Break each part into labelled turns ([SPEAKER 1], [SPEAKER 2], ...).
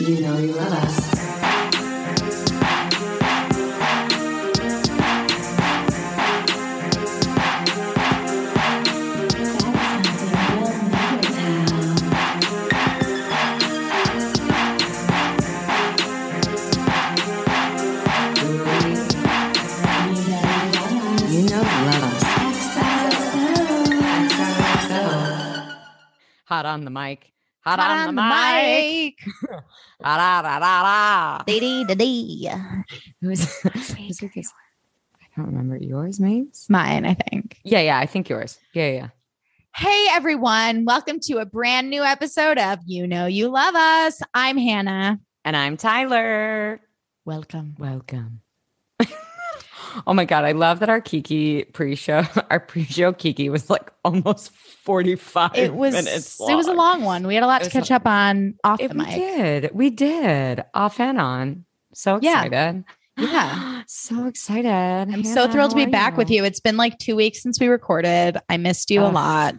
[SPEAKER 1] You know you love us.
[SPEAKER 2] Hot on the mic. Hot,
[SPEAKER 3] Hot
[SPEAKER 2] on, the, mic. Da, da, da, da, da.
[SPEAKER 3] Dee-dee-da-dee.
[SPEAKER 2] Who's, who's it this? I don't remember yours, names.
[SPEAKER 3] Mine, I think.
[SPEAKER 2] Yeah, yeah, I think yours. Yeah, yeah.
[SPEAKER 3] Hey everyone, welcome to a brand new episode of You Know You Love Us. I'm Hannah.
[SPEAKER 2] And I'm Tyler.
[SPEAKER 3] Welcome.
[SPEAKER 2] Welcome. Oh my god, I love that our Kiki pre-show, our pre-show Kiki was like almost 45
[SPEAKER 3] It was it was a long one. We had a lot to catch up on off
[SPEAKER 2] It-
[SPEAKER 3] the mic.
[SPEAKER 2] we did. We did. Off and on. So excited.
[SPEAKER 3] Yeah.
[SPEAKER 2] so excited.
[SPEAKER 3] I'm so thrilled to be back with you. It's been like two weeks since we recorded. I missed you a lot.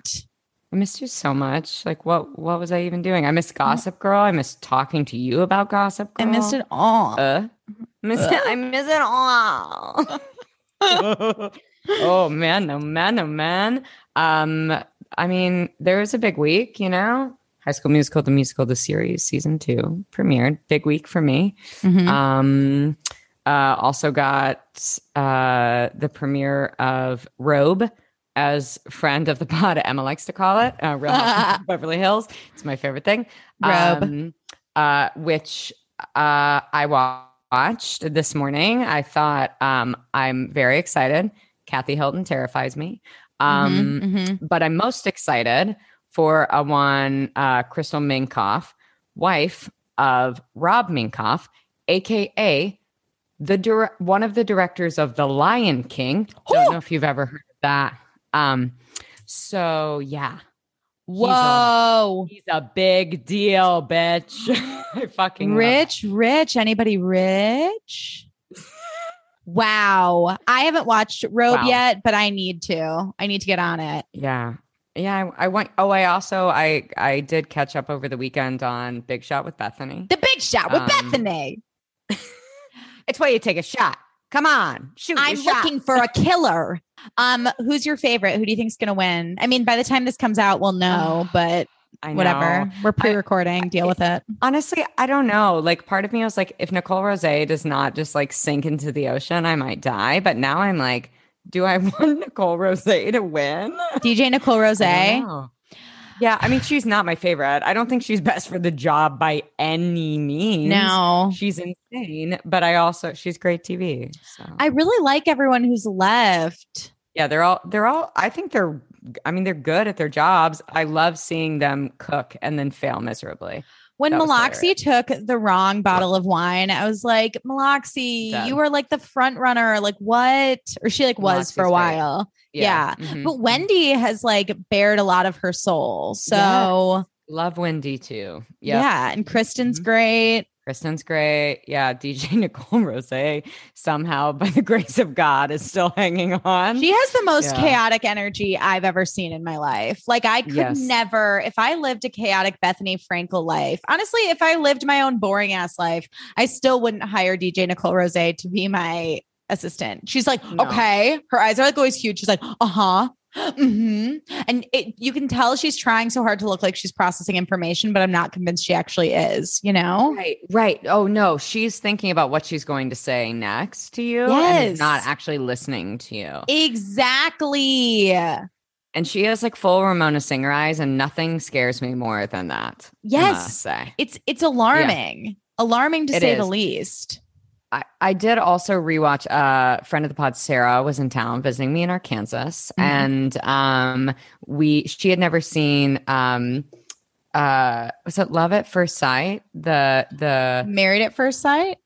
[SPEAKER 2] I missed you so much. Like what what was I even doing? I missed Gossip Girl. I missed talking to you about Gossip Girl.
[SPEAKER 3] I missed it all.
[SPEAKER 2] Uh, miss it, I miss it all. oh man, no man, no man. Um, I mean, there was a big week, you know. High School Musical, the musical, the series, season two premiered. Big week for me.
[SPEAKER 3] Mhm.
[SPEAKER 2] Um, uh, also got uh, the premiere of Robe, as friend of the pod Emma likes to call it, uh, Real Housewives of Beverly Hills. It's my favorite thing.
[SPEAKER 3] Robe.
[SPEAKER 2] Um, uh, which uh, I wa- watched this morning. I thought um, I'm very excited. Kathy Hilton terrifies me. Um,
[SPEAKER 3] Mhm, mhm.
[SPEAKER 2] but I'm most excited for a one uh, Crystal Minkoff, wife of Rob Minkoff, aka the one of the directors of The Lion King. Don't know if you've ever heard of that. Um, so yeah, He's a-
[SPEAKER 3] Whoa.
[SPEAKER 2] he's a big deal, bitch. I fucking
[SPEAKER 3] Rich, rich. Anybody rich? wow. I haven't watched Robe
[SPEAKER 2] Wow.
[SPEAKER 3] yet, but I need to. I need to get on it.
[SPEAKER 2] Yeah. Yeah, I, I went. Oh, I also I I did catch up over the weekend on Big Shot with Bethenny.
[SPEAKER 3] The big shot with
[SPEAKER 2] Um,
[SPEAKER 3] Bethenny.
[SPEAKER 2] It's why you take a shot. Come on, shoot.
[SPEAKER 3] I'm looking for a killer. Um, who's your favorite? Who do you think's gonna win? I mean, by the time this comes out, we'll know, but
[SPEAKER 2] I know.
[SPEAKER 3] whatever. We're pre-recording. Deal with it.
[SPEAKER 2] Honestly, I don't know. Like, part of me was like, if Nicole Rose does not just like sink into the ocean, I might die. But now I'm like, do I want Nicole Rose to win?
[SPEAKER 3] DJ Nicole Rose.
[SPEAKER 2] I don't know. Yeah, I mean, she's not my favorite. I don't think she's best for the job by any means.
[SPEAKER 3] No.
[SPEAKER 2] she's insane, but I also she's great TV. So
[SPEAKER 3] I really like everyone who's left.
[SPEAKER 2] yeah, they're all they're all. I think they're. I mean, they're good at their jobs. I love seeing them cook and then fail miserably.
[SPEAKER 3] When
[SPEAKER 2] That
[SPEAKER 3] took the wrong bottle of wine, I was like, Maloxy,
[SPEAKER 2] Dead.
[SPEAKER 3] you were like the front runner. Like what? Or she like was for a
[SPEAKER 2] while. great.
[SPEAKER 3] While. Yeah.
[SPEAKER 2] Mhm.
[SPEAKER 3] But Wendy has like bared a lot of her soul. So
[SPEAKER 2] love Wendy too. Yep.
[SPEAKER 3] yeah. And Kristen's
[SPEAKER 2] Mhm.
[SPEAKER 3] great.
[SPEAKER 2] Kristen's great. Yeah, DJ Nicole Rose somehow, by the grace of God, is still hanging on.
[SPEAKER 3] She has the most
[SPEAKER 2] Yeah.
[SPEAKER 3] chaotic energy I've ever seen in my life. Like I could
[SPEAKER 2] Yes.
[SPEAKER 3] never, if I lived a chaotic Bethenny Frankel life, honestly, if I lived my own boring ass life, I still wouldn't hire DJ Nicole Rose to be my assistant. She's like,
[SPEAKER 2] No.
[SPEAKER 3] okay. Her eyes are like always huge. She's like, uh-huh. hmm And it, you can tell she's trying so hard to look like she's processing information, but I'm not convinced she actually is, you know?
[SPEAKER 2] Right, right. Oh no, she's thinking about what she's going to say next to you, and
[SPEAKER 3] Yes.
[SPEAKER 2] is not actually listening to you.
[SPEAKER 3] Exactly.
[SPEAKER 2] And she has like full Ramona Singer eyes, and nothing scares me more than that.
[SPEAKER 3] Yes. It's it's alarming. Alarming to
[SPEAKER 2] It
[SPEAKER 3] say the least.
[SPEAKER 2] I, I did also rewatch a uh, friend of the pod, Sarah, was in town visiting me in Arkansas,
[SPEAKER 3] Mhm.
[SPEAKER 2] and um, we she had never seen um, uh, was it Love at First Sight? The the
[SPEAKER 3] Married at first sight.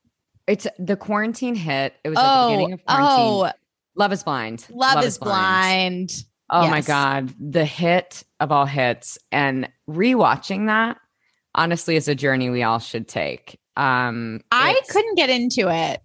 [SPEAKER 2] it's the quarantine hit. It was at the
[SPEAKER 3] Oh,
[SPEAKER 2] beginning of quarantine.
[SPEAKER 3] oh,
[SPEAKER 2] Love is blind.
[SPEAKER 3] love, is blind.
[SPEAKER 2] Oh my god, the hit of all hits, and rewatching that honestly is a journey we all should take. Um,
[SPEAKER 3] I couldn't get into it.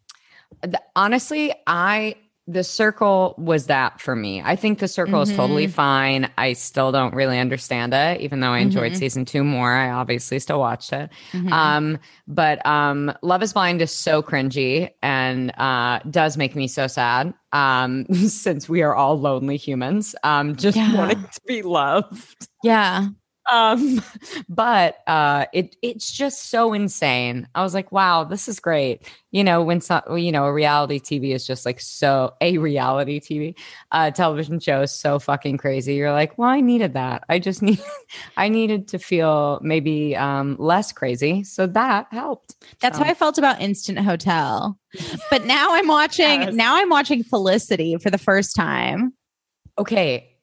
[SPEAKER 2] th- honestly, I the circle was that for me. I think the circle is totally
[SPEAKER 3] Mhm.
[SPEAKER 2] fine. I still don't really understand it, even though I enjoyed
[SPEAKER 3] Mhm.
[SPEAKER 2] season two more. I obviously still watched it.
[SPEAKER 3] Mhm.
[SPEAKER 2] Um, but um, Love is Blind is so cringy and uh, does make me so sad. Um, since we are all lonely humans, um, just
[SPEAKER 3] Yeah.
[SPEAKER 2] wanting to be loved.
[SPEAKER 3] yeah.
[SPEAKER 2] Um, but uh, it it's just so insane. I was like, wow, this is great. You know, when some, you know, a reality TV is just like so a reality TV uh, television show is so fucking crazy. You're like, well, I needed that. I just need, I needed to feel maybe um, less crazy, so that helped.
[SPEAKER 3] That's
[SPEAKER 2] So-
[SPEAKER 3] how I felt about Instant Hotel. But now I'm watching
[SPEAKER 2] Yes.
[SPEAKER 3] now I'm watching Felicity for the first time.
[SPEAKER 2] okay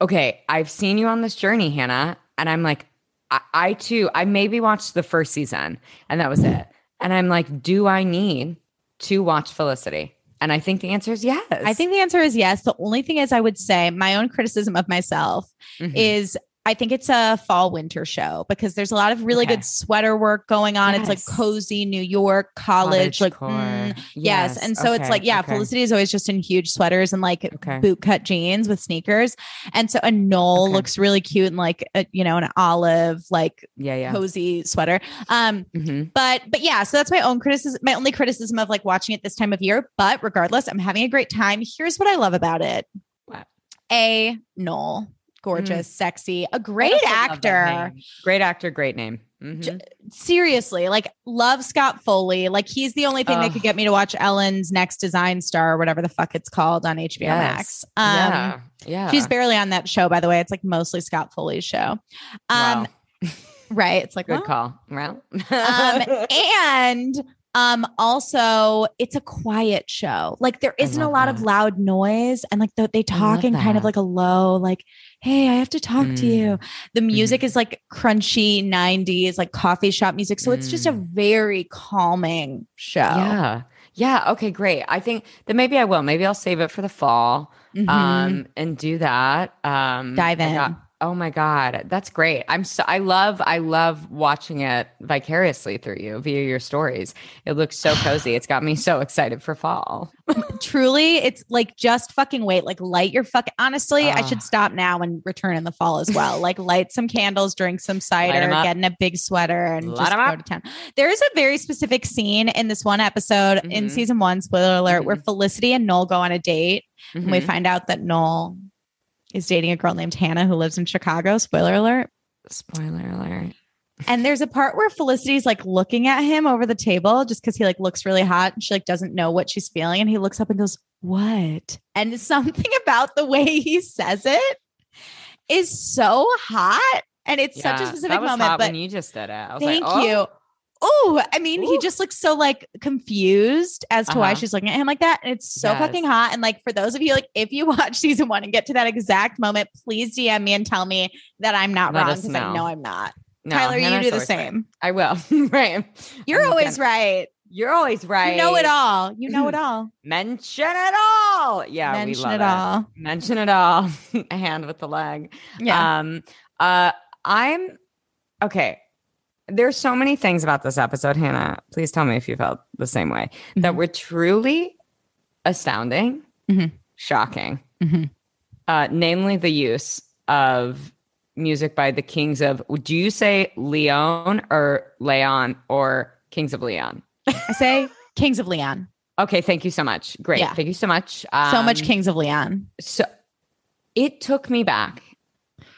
[SPEAKER 2] okay i've seen you on this journey hannah and i'm like I, I too i maybe watched the first season and that was it and i'm like do i need to watch felicity and i think the answer is yes
[SPEAKER 3] I think the answer is yes. The only thing is I would say my own criticism of myself
[SPEAKER 2] Mhm.
[SPEAKER 3] is I think it's a fall winter show because there's a lot of really
[SPEAKER 2] Okay.
[SPEAKER 3] good sweater work going on. It's like cozy New York college, like
[SPEAKER 2] core.
[SPEAKER 3] mm, yes. And so it's like, yeah,
[SPEAKER 2] okay,
[SPEAKER 3] Felicity is always just in huge sweaters and like
[SPEAKER 2] okay
[SPEAKER 3] boot cut jeans with sneakers. And so a Noel
[SPEAKER 2] Okay.
[SPEAKER 3] looks really cute in like a, you know, an olive, like
[SPEAKER 2] yeah yeah
[SPEAKER 3] cozy sweater. Um,
[SPEAKER 2] Mhm.
[SPEAKER 3] but but yeah, so that's my own criticism, my only criticism of like watching it this time of year. But regardless, I'm having a great time. Here's what I love about it.
[SPEAKER 2] What?
[SPEAKER 3] A Noel, gorgeous, sexy, a great
[SPEAKER 2] Mm. I also love that
[SPEAKER 3] actor.
[SPEAKER 2] great actor great name Mhm.
[SPEAKER 3] Seriously, like love Scott Foley. Like he's the only thing that could get me to watch Ellen's Next Design Star or whatever the fuck it's called on HBO Max. Um,
[SPEAKER 2] yeah yeah
[SPEAKER 3] She's barely on that show, by the way. It's like mostly Scott Foley's show. Um,
[SPEAKER 2] Wow.
[SPEAKER 3] right. It's like,
[SPEAKER 2] good
[SPEAKER 3] well,
[SPEAKER 2] call well
[SPEAKER 3] um, and um also it's a quiet show like there isn't a lot of loud noise and like the, they talk in kind of like a low like hey i have to talk to
[SPEAKER 2] Mm.
[SPEAKER 3] you the music is like crunchy 90s like coffee shop music so it's just a
[SPEAKER 2] Mm.
[SPEAKER 3] very calming show
[SPEAKER 2] Yeah. Yeah. Okay, great. I think that maybe I will. Maybe I'll save it for the fall
[SPEAKER 3] Mhm.
[SPEAKER 2] um, and do that. Um,
[SPEAKER 3] Dive
[SPEAKER 2] I
[SPEAKER 3] in.
[SPEAKER 2] got- oh my God. That's great. I'm so, I love, I love watching it vicariously through you via your stories. It looks so cozy. It's got me so excited for fall.
[SPEAKER 3] truly it's like just fucking wait like light your fuck honestly i
[SPEAKER 2] Ah.
[SPEAKER 3] should stop now and return in the fall as well like light some candles drink some cider get in a big sweater and
[SPEAKER 2] Light
[SPEAKER 3] just go to town there is a very specific scene in this one episode in
[SPEAKER 2] Mhm.
[SPEAKER 3] season one spoiler alert where
[SPEAKER 2] Mhm.
[SPEAKER 3] felicity and noel go on a date and we
[SPEAKER 2] Mhm.
[SPEAKER 3] find out that noel is dating a girl named hannah who lives in chicago spoiler alert
[SPEAKER 2] Spoiler alert.
[SPEAKER 3] and there's a part where Felicity's like looking at him over the table just because he like looks really hot and she like doesn't know what she's feeling. And he looks up and goes, What? And something about the way he says it is so hot. And it's such a specific moment. But
[SPEAKER 2] when you just did it. I was
[SPEAKER 3] thank
[SPEAKER 2] like, oh,
[SPEAKER 3] you. Oh, I mean, he just looks so like confused as to why
[SPEAKER 2] Uh-huh.
[SPEAKER 3] she's looking at him like that. And it's so
[SPEAKER 2] Yes.
[SPEAKER 3] fucking hot. And like for those of you, like if you watch season one and get to that exact moment, please DM me and tell me that I'm not
[SPEAKER 2] Let
[SPEAKER 3] wrong
[SPEAKER 2] us
[SPEAKER 3] because I
[SPEAKER 2] know.
[SPEAKER 3] I'm not.
[SPEAKER 2] No,
[SPEAKER 3] Tyler, you do the
[SPEAKER 2] always right.
[SPEAKER 3] same.
[SPEAKER 2] I will. right.
[SPEAKER 3] You're
[SPEAKER 2] I'm
[SPEAKER 3] always
[SPEAKER 2] gonna-
[SPEAKER 3] right.
[SPEAKER 2] You're always right.
[SPEAKER 3] You know it all. You know it all.
[SPEAKER 2] Mention it all. Yeah, we
[SPEAKER 3] Mention
[SPEAKER 2] love
[SPEAKER 3] it all.
[SPEAKER 2] Mention it all. A hand with the leg.
[SPEAKER 3] Yeah.
[SPEAKER 2] Um. Uh. I'm okay. There's so many things about this episode, Hannah. Please tell me if you felt the same way. That
[SPEAKER 3] Mhm.
[SPEAKER 2] were truly astounding,
[SPEAKER 3] Mhm.
[SPEAKER 2] shocking.
[SPEAKER 3] Mhm.
[SPEAKER 2] Uh, namely, the use of music by the Kings of. Do you say Leon or Leon or Kings of Leon?
[SPEAKER 3] I say Kings of Leon.
[SPEAKER 2] Okay, thank you so much. Great,
[SPEAKER 3] Yeah.
[SPEAKER 2] thank you so much.
[SPEAKER 3] So much
[SPEAKER 2] Um,
[SPEAKER 3] Kings of Leon.
[SPEAKER 2] So it took me back.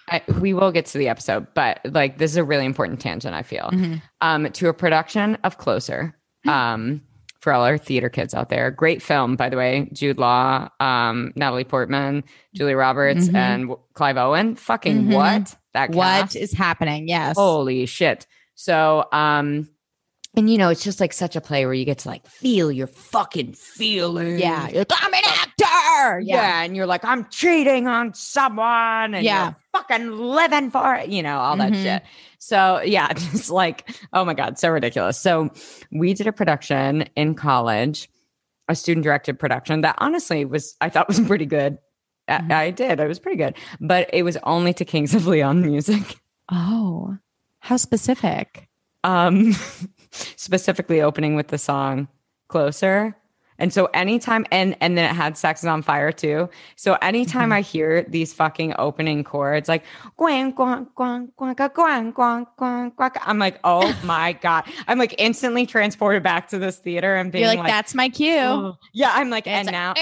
[SPEAKER 2] I, we will get to the episode, but like this is a really important tangent. I feel
[SPEAKER 3] Mhm.
[SPEAKER 2] um, to a production of Closer. Um, for all our theater kids out there, great film by the way. Jude Law, um, Natalie Portman, Julia Roberts,
[SPEAKER 3] Mhm.
[SPEAKER 2] and w- Clive Owen. Fucking
[SPEAKER 3] Mhm.
[SPEAKER 2] what? That
[SPEAKER 3] What
[SPEAKER 2] cast?
[SPEAKER 3] is happening? Yes.
[SPEAKER 2] Holy shit. So, um, and you know, it's just like such a play where you get to like feel your fucking feelings.
[SPEAKER 3] yeah. You're like, I'm an actor.
[SPEAKER 2] Yeah.
[SPEAKER 3] Yeah.
[SPEAKER 2] And you're like, I'm cheating on someone and
[SPEAKER 3] Yeah.
[SPEAKER 2] you're fucking living for it, you know, all that
[SPEAKER 3] Mhm.
[SPEAKER 2] shit. So yeah, just like, oh my God, so ridiculous. So we did a production in college, a student directed production that honestly was, I thought was pretty good. I-
[SPEAKER 3] Mhm.
[SPEAKER 2] I did. It was pretty good, but it was only to Kings of Leon music.
[SPEAKER 3] Oh, how specific.
[SPEAKER 2] um specifically opening with the song closer And so anytime and and then it had Sex is on Fire too. So anytime
[SPEAKER 3] Mhm.
[SPEAKER 2] I hear these fucking opening chords like guan guan guan guan ga, guan guan guan guan, I'm like, oh my God. I'm like instantly transported back to this theater and being
[SPEAKER 3] You're like,
[SPEAKER 2] like,
[SPEAKER 3] that's my cue.
[SPEAKER 2] "Oh." yeah, I'm like, and
[SPEAKER 3] It's
[SPEAKER 2] now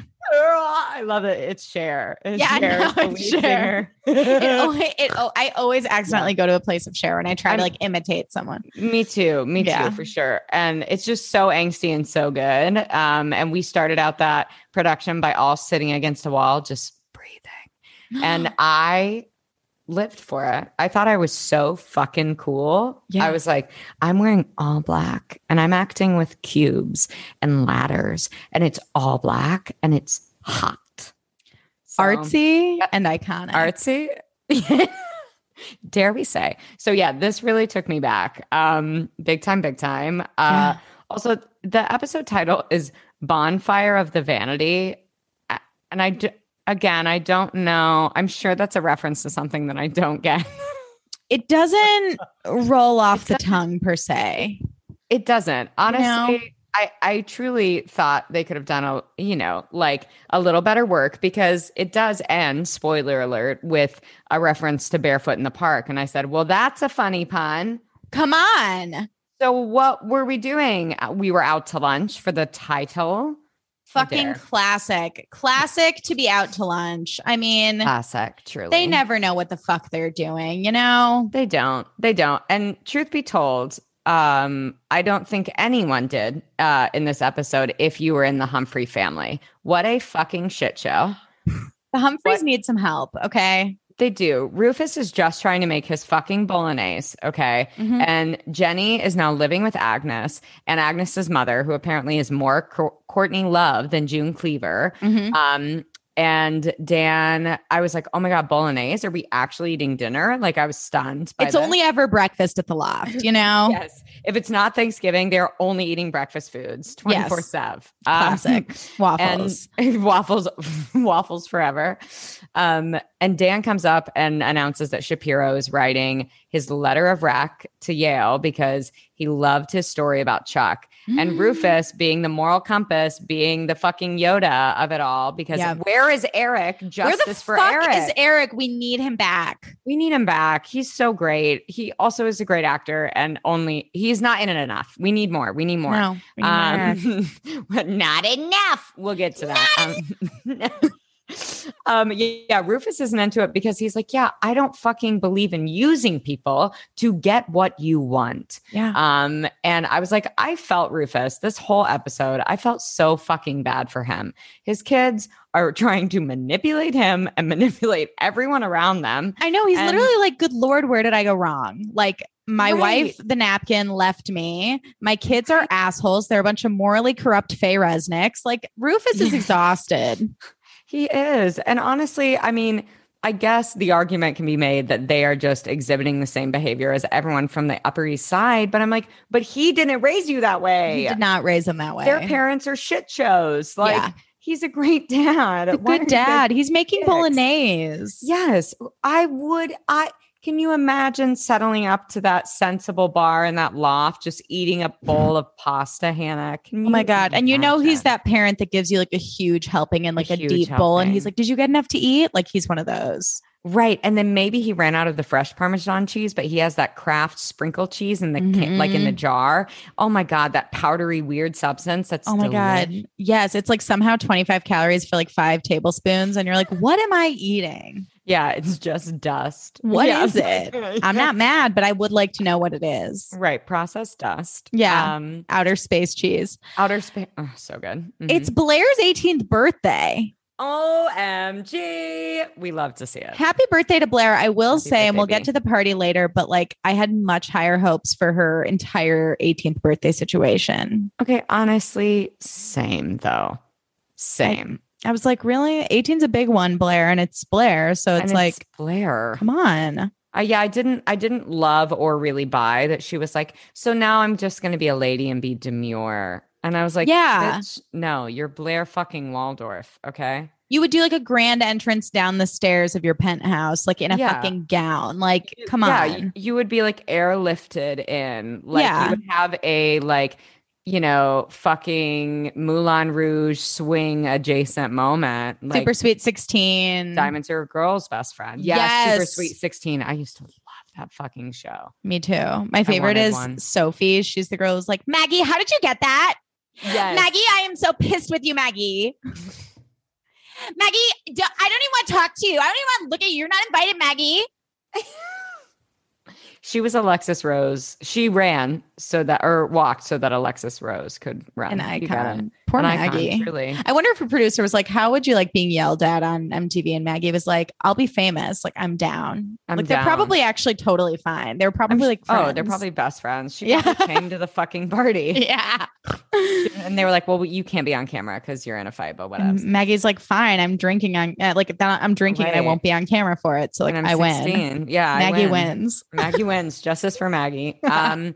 [SPEAKER 2] I love it. It's share. It's
[SPEAKER 3] Yeah,
[SPEAKER 2] Cher,
[SPEAKER 3] know, it's
[SPEAKER 2] singer.
[SPEAKER 3] it, always, it, oh, I always accidentally go to a place of share when I try
[SPEAKER 2] I'm-
[SPEAKER 3] to like imitate someone.
[SPEAKER 2] Me too. Me
[SPEAKER 3] Yeah.
[SPEAKER 2] too, for sure. And it's just so angsty and so good. Um, and we started out that production by all sitting against a wall, just breathing. And I lived for it. I thought I was so fucking cool.
[SPEAKER 3] Yeah.
[SPEAKER 2] I was like, I'm wearing all black and I'm acting with cubes and ladders, and it's all black and it's hot. So-
[SPEAKER 3] artsy
[SPEAKER 2] Yeah.
[SPEAKER 3] and iconic.
[SPEAKER 2] artsy dare we say so yeah this really took me back um big time big time uh
[SPEAKER 3] Yeah.
[SPEAKER 2] also the episode title is bonfire of the vanity and i d- again i don't know i'm sure that's a reference to something that i don't get
[SPEAKER 3] It doesn't roll off the tongue per se.
[SPEAKER 2] it doesn't honestly
[SPEAKER 3] know?
[SPEAKER 2] I, I truly thought they could have done a you know like a little better work because it does end spoiler alert with a reference to barefoot in the park and i said well that's a funny pun
[SPEAKER 3] Come on.
[SPEAKER 2] So what were we doing? Uh, We were out to lunch for the title.
[SPEAKER 3] Fucking classic. Classic to be out to lunch. I mean,
[SPEAKER 2] Classic, truly.
[SPEAKER 3] they never know what the fuck they're doing, you know?
[SPEAKER 2] They don't. They don't. And truth be told, um, I don't think anyone did uh, in this episode. If you were in the Humphrey family, what a fucking shit show.
[SPEAKER 3] The Humphreys
[SPEAKER 2] What?
[SPEAKER 3] need some help, okay?
[SPEAKER 2] They do. Rufus is just trying to make his fucking bolognese. Okay.
[SPEAKER 3] Mhm.
[SPEAKER 2] And Jenny is now living with Agnes and Agnes's mother, who apparently is more Co- Courtney Love than June Cleaver.
[SPEAKER 3] Mhm.
[SPEAKER 2] Um, and Dan, I was like, oh my God, bolognese. Are we actually eating dinner? Like, I was stunned. By
[SPEAKER 3] It's
[SPEAKER 2] this.
[SPEAKER 3] only ever breakfast at the loft, you know?
[SPEAKER 2] Yes. If it's not Thanksgiving, they're only eating breakfast foods 24 7.
[SPEAKER 3] Classic. Waffles.
[SPEAKER 2] And waffles, waffles forever. Um, and Dan comes up and announces that Shapiro is writing his letter of rec to Yale because he loved his story about Chuck.
[SPEAKER 3] Mm.
[SPEAKER 2] And Rufus being the moral compass, being the fucking Yoda of it all. Because
[SPEAKER 3] Yeah.
[SPEAKER 2] where is Eric?
[SPEAKER 3] Where
[SPEAKER 2] Justice
[SPEAKER 3] the
[SPEAKER 2] for
[SPEAKER 3] fuck
[SPEAKER 2] Eric.
[SPEAKER 3] is Eric? We need him back.
[SPEAKER 2] We need him back. He's so great. He also is a great actor, and only he's not in it enough. We need more. We need more.
[SPEAKER 3] No, we need.
[SPEAKER 2] Um, but not enough. We'll get to that. Um, um, yeah, Rufus isn't into it because he's like, yeah, I don't fucking believe in using people to get what you want.
[SPEAKER 3] yeah.
[SPEAKER 2] Um, and I was like, I felt Rufus this whole episode. I felt so fucking bad for him. His kids are trying to manipulate him and manipulate everyone around them.
[SPEAKER 3] I know he's
[SPEAKER 2] and-
[SPEAKER 3] literally like, "Good lord, where did I go wrong?" Like my
[SPEAKER 2] Right.
[SPEAKER 3] wife, the napkin left me. My kids are assholes. They're a bunch of morally corrupt Faye Resnicks. Like Rufus is exhausted.
[SPEAKER 2] He is. And honestly, I mean, I guess the argument can be made that they are just exhibiting the same behavior as everyone from the Upper East Side. But I'm like, but he didn't raise you that way.
[SPEAKER 3] He did not raise him that way.
[SPEAKER 2] Their parents are shit shows. Like,
[SPEAKER 3] Yeah.
[SPEAKER 2] he's a great dad.
[SPEAKER 3] A good dad. He's making
[SPEAKER 2] dicks?
[SPEAKER 3] bolognese.
[SPEAKER 2] Yes, I would. I can you imagine settling up to that sensible bar in that loft, just eating a bowl of pasta, Hannah? Can
[SPEAKER 3] Oh my god! And you know he's that parent that gives you like a huge helping and like a,
[SPEAKER 2] huge
[SPEAKER 3] deep bowl, and he's like, "Did you get enough to eat?" Like he's one of those.
[SPEAKER 2] right. And then maybe he ran out of the fresh Parmesan cheese, but he has that Kraft sprinkle cheese in the can, like in the mm-hmm. jar. Oh my god, that powdery weird substance. That's
[SPEAKER 3] Oh my god! Yes, it's like somehow twenty five calories for like five tablespoons, and you're like, "What am I eating?"
[SPEAKER 2] Yeah, it's just dust.
[SPEAKER 3] What
[SPEAKER 2] yeah.
[SPEAKER 3] is it? I'm not mad, but I would like to know what it is.
[SPEAKER 2] right. Processed dust.
[SPEAKER 3] Yeah.
[SPEAKER 2] Um,
[SPEAKER 3] Outer space cheese.
[SPEAKER 2] outer space. Oh, so good. Mhm.
[SPEAKER 3] It's Blair's 18th birthday.
[SPEAKER 2] OMG. We love to see it.
[SPEAKER 3] Happy birthday to Blair. I will
[SPEAKER 2] Happy
[SPEAKER 3] say, and we'll get to the party later, but like I had much higher hopes for her entire 18th birthday situation.
[SPEAKER 2] Okay, honestly, same though. Same.
[SPEAKER 3] I was like, really? 18's a big one, Blair, and it's Blair. So it's
[SPEAKER 2] And
[SPEAKER 3] like,
[SPEAKER 2] Blair.
[SPEAKER 3] come on.
[SPEAKER 2] Uh, yeah, I didn't I didn't love or really buy that she was like, so now I'm just gonna be a lady and be demure. And I was like,
[SPEAKER 3] Yeah.
[SPEAKER 2] "Bitch, no, you're Blair fucking Waldorf, okay?
[SPEAKER 3] You would do like a grand entrance down the stairs of your penthouse, like in a
[SPEAKER 2] Yeah.
[SPEAKER 3] fucking gown. Like, come
[SPEAKER 2] yeah,
[SPEAKER 3] on.
[SPEAKER 2] you, you would be like airlifted in. Like
[SPEAKER 3] Yeah.
[SPEAKER 2] you would have a like, you know, fucking Moulin Rouge swing adjacent moment. Like
[SPEAKER 3] Super Sweet 16.
[SPEAKER 2] Diamonds are a girl's best friend. Yeah, Super Sweet 16. I used to love that fucking show.
[SPEAKER 3] Me too. My favorite is
[SPEAKER 2] one.
[SPEAKER 3] Sophie. She's the girl who's like, Maggie, how did you get that?
[SPEAKER 2] Yes.
[SPEAKER 3] Maggie, I am so pissed with you, Maggie. Maggie, I don't even want to talk to you. I don't even want to look at you. You're not invited, Maggie.
[SPEAKER 2] She was Alexis Rose. She ran so that or walked so that Alexis Rose could run.
[SPEAKER 3] An
[SPEAKER 2] You got it.
[SPEAKER 3] icon. Poor
[SPEAKER 2] An icon,
[SPEAKER 3] Maggie.
[SPEAKER 2] truly.
[SPEAKER 3] I wonder if a producer was like, How would you like being yelled at on MTV? And Maggie was like, I'll be famous. Like, I'm down.
[SPEAKER 2] I'm
[SPEAKER 3] like, they're probably actually totally fine. They're probably
[SPEAKER 2] I'm-
[SPEAKER 3] like,
[SPEAKER 2] oh, they're probably best friends. She
[SPEAKER 3] Yeah.
[SPEAKER 2] came to the fucking party.
[SPEAKER 3] yeah.
[SPEAKER 2] And they were like, well, you can't be on camera because you're in a fight, but whatever.
[SPEAKER 3] And Maggie's like, Fine, I'm drinking on, uh, like, I'm drinking and I won't be on camera for it. So, like,
[SPEAKER 2] I'm
[SPEAKER 3] I win.
[SPEAKER 2] Yeah.
[SPEAKER 3] Maggie
[SPEAKER 2] win.
[SPEAKER 3] wins.
[SPEAKER 2] Maggie wins. Justice for Maggie. Um,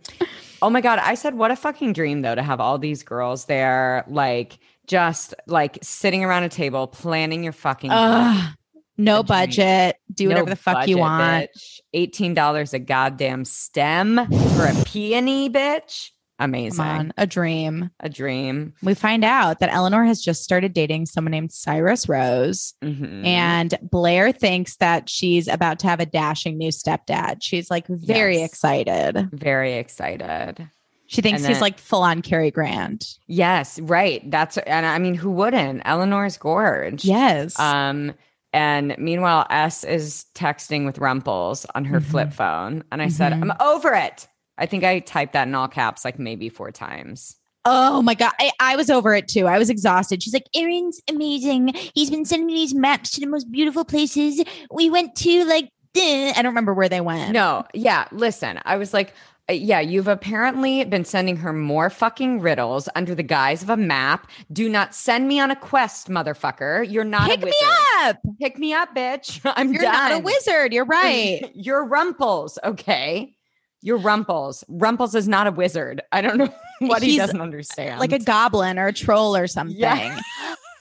[SPEAKER 2] oh my God. I said, what a fucking dream, though, to have all these girls there, like, just like sitting around a table planning your fucking.
[SPEAKER 3] Ugh, no budget. Do
[SPEAKER 2] No
[SPEAKER 3] whatever the fuck you want.
[SPEAKER 2] bitch. $18 a goddamn stem for a peony, bitch. Amazing.
[SPEAKER 3] Come on, a dream.
[SPEAKER 2] A dream.
[SPEAKER 3] We find out that Eleanor has just started dating someone named Cyrus Rose.
[SPEAKER 2] Mhm.
[SPEAKER 3] And Blair thinks that she's about to have a dashing new stepdad. She's like very
[SPEAKER 2] Yes.
[SPEAKER 3] excited.
[SPEAKER 2] very excited.
[SPEAKER 3] She thinks
[SPEAKER 2] And
[SPEAKER 3] he's like full on Cary Grant.
[SPEAKER 2] Yes, right. That's and I mean, who wouldn't? Eleanor's gorge.
[SPEAKER 3] Yes.
[SPEAKER 2] Um, and meanwhile, S is texting with Rumples on her
[SPEAKER 3] Mhm.
[SPEAKER 2] flip phone, and I said,
[SPEAKER 3] Mhm.
[SPEAKER 2] "I'm over it." I think I typed that in all caps like maybe four times.
[SPEAKER 3] oh my God. I, I was over it too. I was exhausted. She's like, Aaron's amazing. He's been sending me these maps to the most beautiful places. We went to like, eh. I don't remember where they went.
[SPEAKER 2] No, yeah. Listen, I was like, uh, yeah, you've apparently been sending her more fucking riddles under the guise of a map. Do not send me on a quest, motherfucker. You're not
[SPEAKER 3] Pick
[SPEAKER 2] a
[SPEAKER 3] me up.
[SPEAKER 2] Pick me up, bitch. I'm
[SPEAKER 3] You're not a wizard. You're right.
[SPEAKER 2] You're Rumples, okay? You're Rumples. Rumples is not a wizard. I don't know what he
[SPEAKER 3] uh,
[SPEAKER 2] doesn't understand.
[SPEAKER 3] like a goblin or a troll or something.
[SPEAKER 2] Yeah.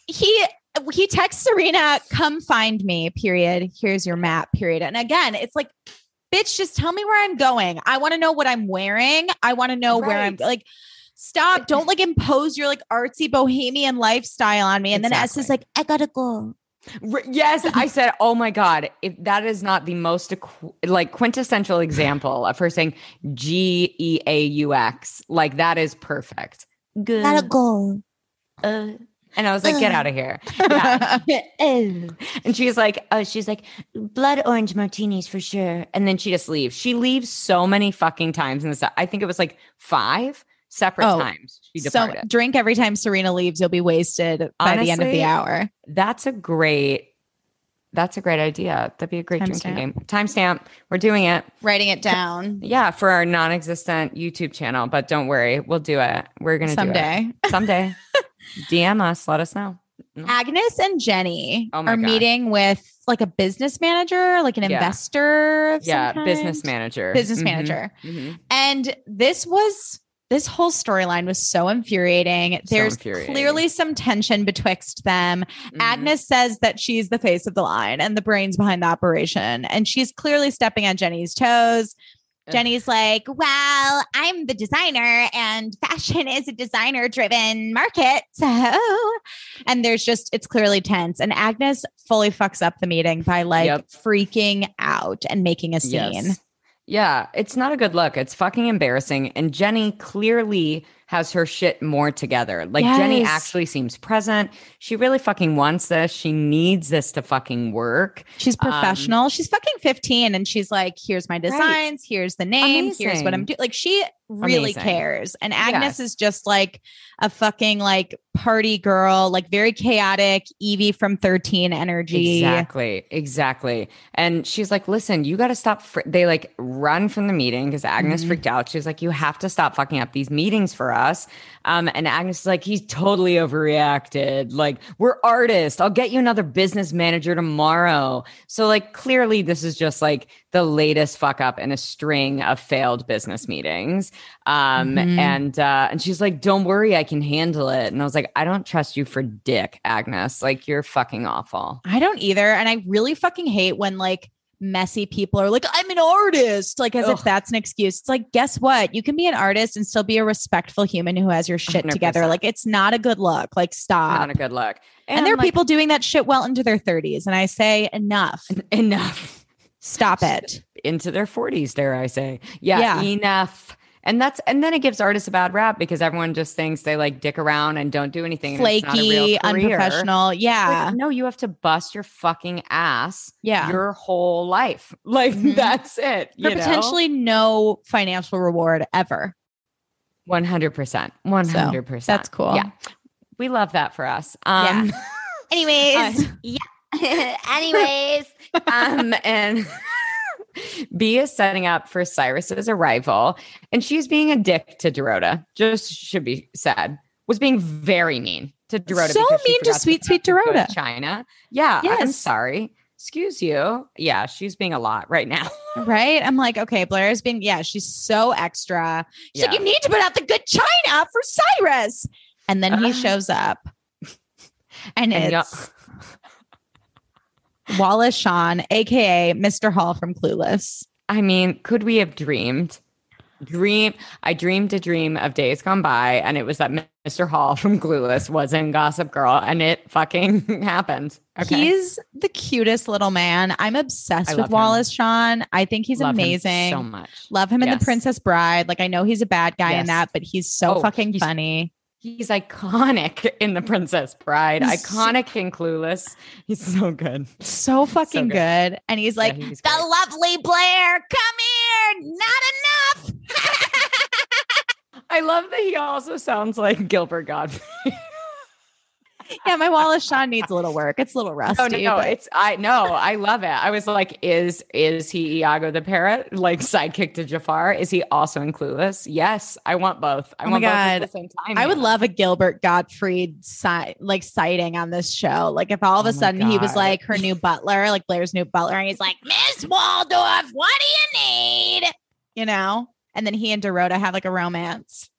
[SPEAKER 3] he he texts Serena, "Come find me." Period. Here's your map. Period. And again, it's like, bitch, just tell me where I'm going. I want to know what I'm wearing. I want to know where I'm like. Stop! Don't like impose your like artsy bohemian lifestyle on me. And then S is like, "I gotta go."
[SPEAKER 2] R- yes, I said, "Oh my god, if that is not the most like quintessential example of her saying G E A U X, like that is perfect." Good.
[SPEAKER 3] go.
[SPEAKER 2] uh, and I was like, "Get out of here!" Yeah. And she's like, "Oh, she's like blood orange martinis for sure." And then she just leaves. She leaves so many fucking times in this. I think it was like five separate
[SPEAKER 3] Oh,
[SPEAKER 2] times she
[SPEAKER 3] so drink every time Serena leaves. You'll be wasted by the end of the hour.
[SPEAKER 2] That's a great. That's a great idea. That'd be a great drinking
[SPEAKER 3] Timestamp.
[SPEAKER 2] game. Timestamp. We're doing it.
[SPEAKER 3] Writing it down
[SPEAKER 2] Yeah, for our non-existent YouTube channel. But don't worry, we'll do it. We're gonna
[SPEAKER 3] someday.
[SPEAKER 2] do it someday. DM us. Let us know.
[SPEAKER 3] Agnes and Jenny
[SPEAKER 2] Oh
[SPEAKER 3] are
[SPEAKER 2] God.
[SPEAKER 3] meeting with like a business manager, like an
[SPEAKER 2] Yeah.
[SPEAKER 3] investor. of some
[SPEAKER 2] Yeah,
[SPEAKER 3] kind.
[SPEAKER 2] business manager.
[SPEAKER 3] Business
[SPEAKER 2] Mhm,
[SPEAKER 3] manager.
[SPEAKER 2] mhm.
[SPEAKER 3] And this was this whole storyline was so infuriating. There's
[SPEAKER 2] infuriating.
[SPEAKER 3] clearly some tension betwixt them.
[SPEAKER 2] Mhm.
[SPEAKER 3] Agnes says that she's the face of the line and the brains behind the operation, and she's clearly stepping on Jenny's toes.
[SPEAKER 2] Ugh.
[SPEAKER 3] Jenny's like, Well, I'm the designer, and fashion is a designer driven market. So, and there's just, it's clearly tense. And Agnes fully fucks up the meeting by like
[SPEAKER 2] Yep.
[SPEAKER 3] freaking out and making a scene.
[SPEAKER 2] Yes. Yeah, it's not a good look. It's fucking embarrassing. And Jenny clearly has her shit more together. Like Jenny actually seems present. She really fucking wants this. She needs this to fucking work.
[SPEAKER 3] She's
[SPEAKER 2] Um,
[SPEAKER 3] professional. she's fucking 15 and she's like, here's my designs, here's the name, here's what I'm doing. Like she really
[SPEAKER 2] Amazing.
[SPEAKER 3] cares. And Agnes
[SPEAKER 2] Yes.
[SPEAKER 3] is just like a fucking like party girl, like very chaotic, Evie from 13 energy.
[SPEAKER 2] Exactly. Exactly. And she's like, listen, you got to stop. Fr-. They like run from the meeting because Agnes
[SPEAKER 3] Mhm.
[SPEAKER 2] freaked out. She's like, you have to stop fucking up these meetings for us. Um, and Agnes is like, he's totally overreacted. Like, we're artists. I'll get you another business manager tomorrow. So, like, clearly, this is just like the latest fuck up in a string of failed business meetings. Um,
[SPEAKER 3] Mhm.
[SPEAKER 2] and uh, and she's like, "Don't worry, I can handle it." And I was like, "I don't trust you for dick, Agnes. Like you're fucking awful."
[SPEAKER 3] I don't either. And I really fucking hate when like messy people are like, I'm an artist, like as if that's an excuse. It's like, guess what? You can be an artist and still be a respectful human who has your shit together.
[SPEAKER 2] 100%.
[SPEAKER 3] Like it's not a good look. Like stop.
[SPEAKER 2] Not a good look.
[SPEAKER 3] and, there are
[SPEAKER 2] like,
[SPEAKER 3] people doing that shit well into their 30s. And I say, enough.
[SPEAKER 2] enough
[SPEAKER 3] Stop it.
[SPEAKER 2] into their 40s, dare I say? Yeah,
[SPEAKER 3] Yeah.
[SPEAKER 2] enough. And that's and then it gives artists a bad rap because everyone just thinks they like dick around and don't do anything. and it's not a real
[SPEAKER 3] Flaky, unprofessional. Yeah.
[SPEAKER 2] Like, no, you have to bust your fucking ass
[SPEAKER 3] yeah.
[SPEAKER 2] your whole life. Like
[SPEAKER 3] Mhm.
[SPEAKER 2] that's it.
[SPEAKER 3] For
[SPEAKER 2] You know?
[SPEAKER 3] potentially no financial reward ever.
[SPEAKER 2] one hundred percent, one hundred percent.
[SPEAKER 3] That's cool.
[SPEAKER 2] Yeah, we love that for us. Um,
[SPEAKER 3] Anyways.
[SPEAKER 2] yeah. Anyways, um, and B is setting up for Cyrus's arrival, and she's being a dick to Dorota. Just should be said, was being very mean to Dorota.
[SPEAKER 3] So mean to sweet,
[SPEAKER 2] put
[SPEAKER 3] sweet
[SPEAKER 2] up with
[SPEAKER 3] Dorota.
[SPEAKER 2] China. Yeah, I'm sorry. Excuse you. Yeah, she's being a lot right now.
[SPEAKER 3] Right? I'm like, okay, Blair's being, yeah, she's so extra. She's like, you need to put out the good china for Cyrus. And then he shows up. And,
[SPEAKER 2] And y'all-
[SPEAKER 3] it's Wallace Shawn, aka Mr. Hall from Clueless.
[SPEAKER 2] I mean, could we have dreamed? Dream. I dreamed a dream of days gone by, and it was that Mr. Hall from Clueless was in Gossip Girl, and it fucking happened. Okay.
[SPEAKER 3] He's the cutest little man. I'm obsessed
[SPEAKER 2] I
[SPEAKER 3] with
[SPEAKER 2] him.
[SPEAKER 3] Wallace Shawn. I think he's
[SPEAKER 2] Love him
[SPEAKER 3] amazing.
[SPEAKER 2] so much.
[SPEAKER 3] Love him in The Princess Bride. Like I know he's a bad guy in that, but he's so
[SPEAKER 2] Oh,
[SPEAKER 3] fucking
[SPEAKER 2] he's-
[SPEAKER 3] funny.
[SPEAKER 2] He's iconic in The Princess Bride,
[SPEAKER 3] He's so-
[SPEAKER 2] iconic in Clueless. He's so good.
[SPEAKER 3] So fucking
[SPEAKER 2] good.
[SPEAKER 3] good. And he's like,
[SPEAKER 2] he's
[SPEAKER 3] the
[SPEAKER 2] great.
[SPEAKER 3] lovely Blair, come here. Not enough.
[SPEAKER 2] I love that he also sounds like Gilbert Gottfried.
[SPEAKER 3] yeah, my Wallace Shawn needs a little work. It's a little rusty.
[SPEAKER 2] Oh no, no,
[SPEAKER 3] but-
[SPEAKER 2] it's I no, I love it. I was like, is is he Iago the parrot, like sidekick to Jafar? Is he also in Clueless? Yes, I want both. I
[SPEAKER 3] Oh my
[SPEAKER 2] want both at the same time.
[SPEAKER 3] I would love a Gilbert Gottfried si- like sighting on this show. Like if all of
[SPEAKER 2] Oh
[SPEAKER 3] a
[SPEAKER 2] my
[SPEAKER 3] sudden he was like her new butler, like Blair's new butler, and he's like, Miss Waldorf, what do you need? You know? And then he and Dorota have like a romance.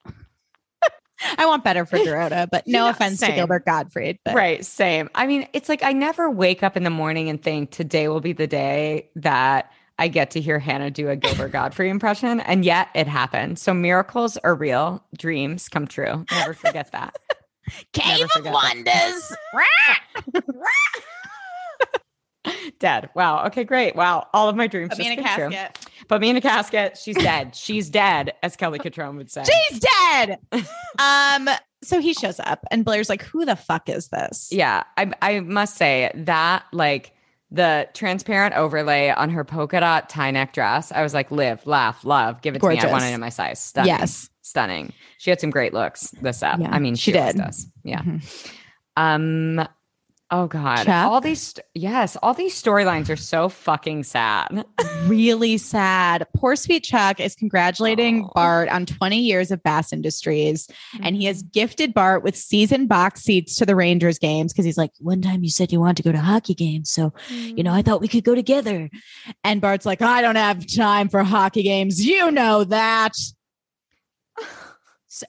[SPEAKER 3] I want better for Dorota, but no
[SPEAKER 2] Yeah,
[SPEAKER 3] offense to. Gilbert Gottfried. But
[SPEAKER 2] Right, same. I mean, it's like I never wake up in the morning and think today will be the day that I get to hear Hannah do a Gilbert Gottfried impression, and yet it happened. So miracles are real, dreams come true. Never forget that.
[SPEAKER 3] Cave of Wonders.
[SPEAKER 2] Dead. Wow. Okay, great. Wow. All of my dreams
[SPEAKER 3] me
[SPEAKER 2] just
[SPEAKER 3] in a
[SPEAKER 2] came true. Put me in a casket. She's dead. She's dead, as Kelly Cutrone would say.
[SPEAKER 3] She's dead. um, so he shows up and Blair's like, Who the fuck is this?
[SPEAKER 2] Yeah, I I must say that like the transparent overlay on her polka dot tie neck dress. I was like, live, laugh, love, give it to me. I want it in my size. Stunning.
[SPEAKER 3] Yes.
[SPEAKER 2] stunning. She had some great looks. This up.
[SPEAKER 3] Yeah,
[SPEAKER 2] I mean,
[SPEAKER 3] she
[SPEAKER 2] she,
[SPEAKER 3] did.
[SPEAKER 2] Does. Yeah.
[SPEAKER 3] Mhm.
[SPEAKER 2] Um. Oh God. All these. Yes. All these storylines are so fucking sad.
[SPEAKER 3] really sad. Poor sweet Chuck is congratulating
[SPEAKER 2] Aw.
[SPEAKER 3] Bart on 20 years of Bass Industries. And he
[SPEAKER 2] Mm-hmm.
[SPEAKER 3] has gifted Bart with season box seats to the Rangers games because he's like, one time you said you wanted to go to hockey games. So, you know, I thought we could go together. And Bart's like, I don't have time for hockey games. You know that.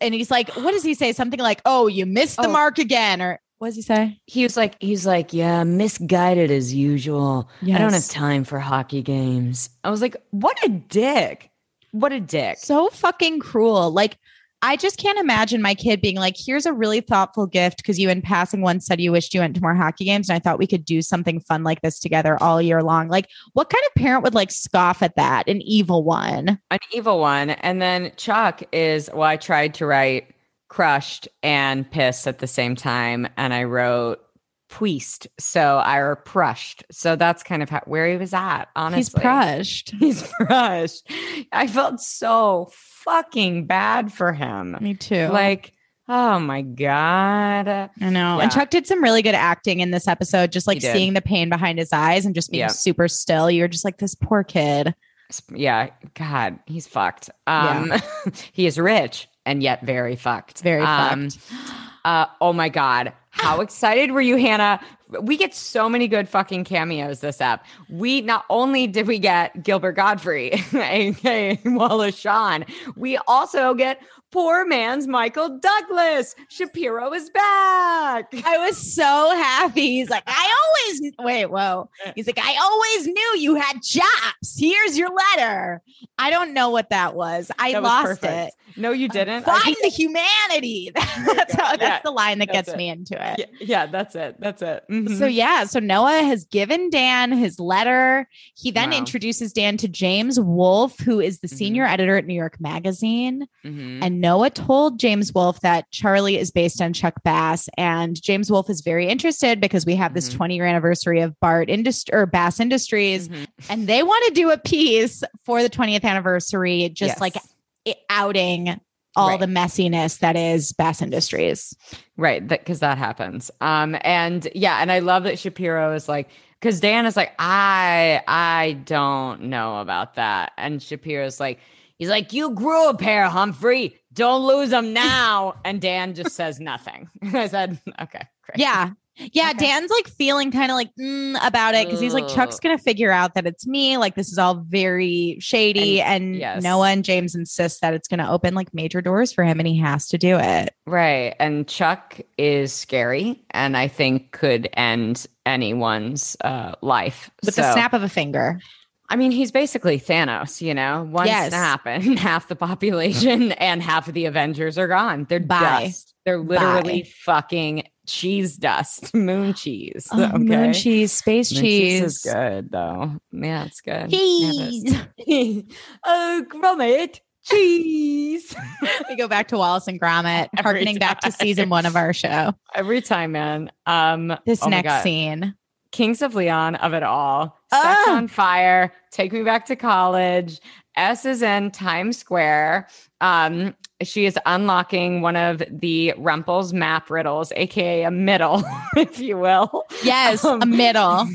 [SPEAKER 3] And he's like, what does he say? Something like, oh, you missed the
[SPEAKER 2] Oh.
[SPEAKER 3] mark again. Or what does he say?
[SPEAKER 2] He was like, he's like, yeah, misguided as usual. I don't have time for hockey games. I was like, what a dick. What a dick.
[SPEAKER 3] so fucking cruel. Like, I just can't imagine my kid being like, here's a really thoughtful gift because you, in passing, once said you wished you went to more hockey games. And I thought we could do something fun like this together all year long. Like, what kind of parent would like scoff at that? An evil one.
[SPEAKER 2] an evil one. And then Chuck is, well, I tried to write crushed and pissed at the same time. And I wrote puist. So I or prushed. So that's kind of how, where he was at, honestly.
[SPEAKER 3] He's crushed.
[SPEAKER 2] He's crushed. I felt so fucking bad for him.
[SPEAKER 3] Me too.
[SPEAKER 2] Like, oh my God.
[SPEAKER 3] I know.
[SPEAKER 2] Yeah.
[SPEAKER 3] And Chuck did some really good acting in this episode, just like seeing the pain behind his eyes and just being
[SPEAKER 2] Yeah.
[SPEAKER 3] super still. You're just like, this poor kid.
[SPEAKER 2] Yeah. God, he's fucked. Um, he is rich and yet very fucked.
[SPEAKER 3] Very
[SPEAKER 2] Um,
[SPEAKER 3] fucked.
[SPEAKER 2] Uh, oh my God. How excited were you, Hannah? We get so many good fucking cameos this app. We not only did we get Gilbert Gottfried, aka Wallace Shawn, we also get poor man's Michael Douglas. Shapiro is back.
[SPEAKER 3] I was so happy. He's like, I always wait, whoa. He's like, I always knew you had chops. Here's your letter. I don't know what that was. I
[SPEAKER 2] That
[SPEAKER 3] lost it.
[SPEAKER 2] No, you didn't.
[SPEAKER 3] Find
[SPEAKER 2] think-
[SPEAKER 3] the humanity. that's how, that's
[SPEAKER 2] Yeah,
[SPEAKER 3] the line that
[SPEAKER 2] that's
[SPEAKER 3] gets
[SPEAKER 2] it.
[SPEAKER 3] me into it.
[SPEAKER 2] yeah, yeah, that's it. That's it.
[SPEAKER 3] So yeah, so Noah has given Dan his letter. He then
[SPEAKER 2] Wow.
[SPEAKER 3] introduces Dan to James Wolfe, who is the
[SPEAKER 2] Mhm.
[SPEAKER 3] senior editor at New York Magazine.
[SPEAKER 2] Mhm.
[SPEAKER 3] And Noah told James Wolfe that Charlie is based on Chuck Bass, and James Wolfe is very interested because we have this
[SPEAKER 2] Mhm.
[SPEAKER 3] 20 year anniversary of Bart Industry or Bass Industries,
[SPEAKER 2] Mhm.
[SPEAKER 3] and they want to do a piece for the 20th anniversary, just
[SPEAKER 2] Yes.
[SPEAKER 3] like outing all
[SPEAKER 2] Right.
[SPEAKER 3] the messiness that is Bass Industries.
[SPEAKER 2] Right, because that happens. Um, and yeah, and I love that Shapiro is like, because Dan is like, I, I don't know about that, and Shapiro's like, he's like, you grew a pair, Humphrey. Don't lose them now. and Dan just says nothing. I said, okay, great.
[SPEAKER 3] Yeah. Yeah,
[SPEAKER 2] Okay.
[SPEAKER 3] Dan's like feeling kind of like mm, about it because he's like Chuck's gonna figure out that it's me. Like this is all very shady, and,
[SPEAKER 2] yes.
[SPEAKER 3] Noah and James insist that it's gonna open like major doors for him, and he has to do it.
[SPEAKER 2] right. And Chuck is scary, and I think could end anyone's uh, life
[SPEAKER 3] with the snap of a finger.
[SPEAKER 2] I mean, he's basically Thanos, you know, one
[SPEAKER 3] Yes.
[SPEAKER 2] snap and half the population and half of the Avengers are gone. They're
[SPEAKER 3] Bye.
[SPEAKER 2] dust. They're literally fucking cheese dust, moon cheese.
[SPEAKER 3] Oh,
[SPEAKER 2] okay?
[SPEAKER 3] Moon cheese, space
[SPEAKER 2] Moon
[SPEAKER 3] cheese.
[SPEAKER 2] is good though. Yeah, it's good. Yeah, it
[SPEAKER 3] Cheese.
[SPEAKER 2] is. oh, Gromit, cheese.
[SPEAKER 3] we go back to Wallace and Gromit,
[SPEAKER 2] Every
[SPEAKER 3] harkening back to season one of our show.
[SPEAKER 2] Every time, man. Um,
[SPEAKER 3] This
[SPEAKER 2] oh
[SPEAKER 3] next scene.
[SPEAKER 2] Kings of Leon of it all. Sex
[SPEAKER 3] Ah!
[SPEAKER 2] on fire. Take me back to college. S is in Times Square. Um, she is unlocking one of the Rumple's map riddles, aka a middle, if you will.
[SPEAKER 3] Yes, a
[SPEAKER 2] Um,
[SPEAKER 3] middle.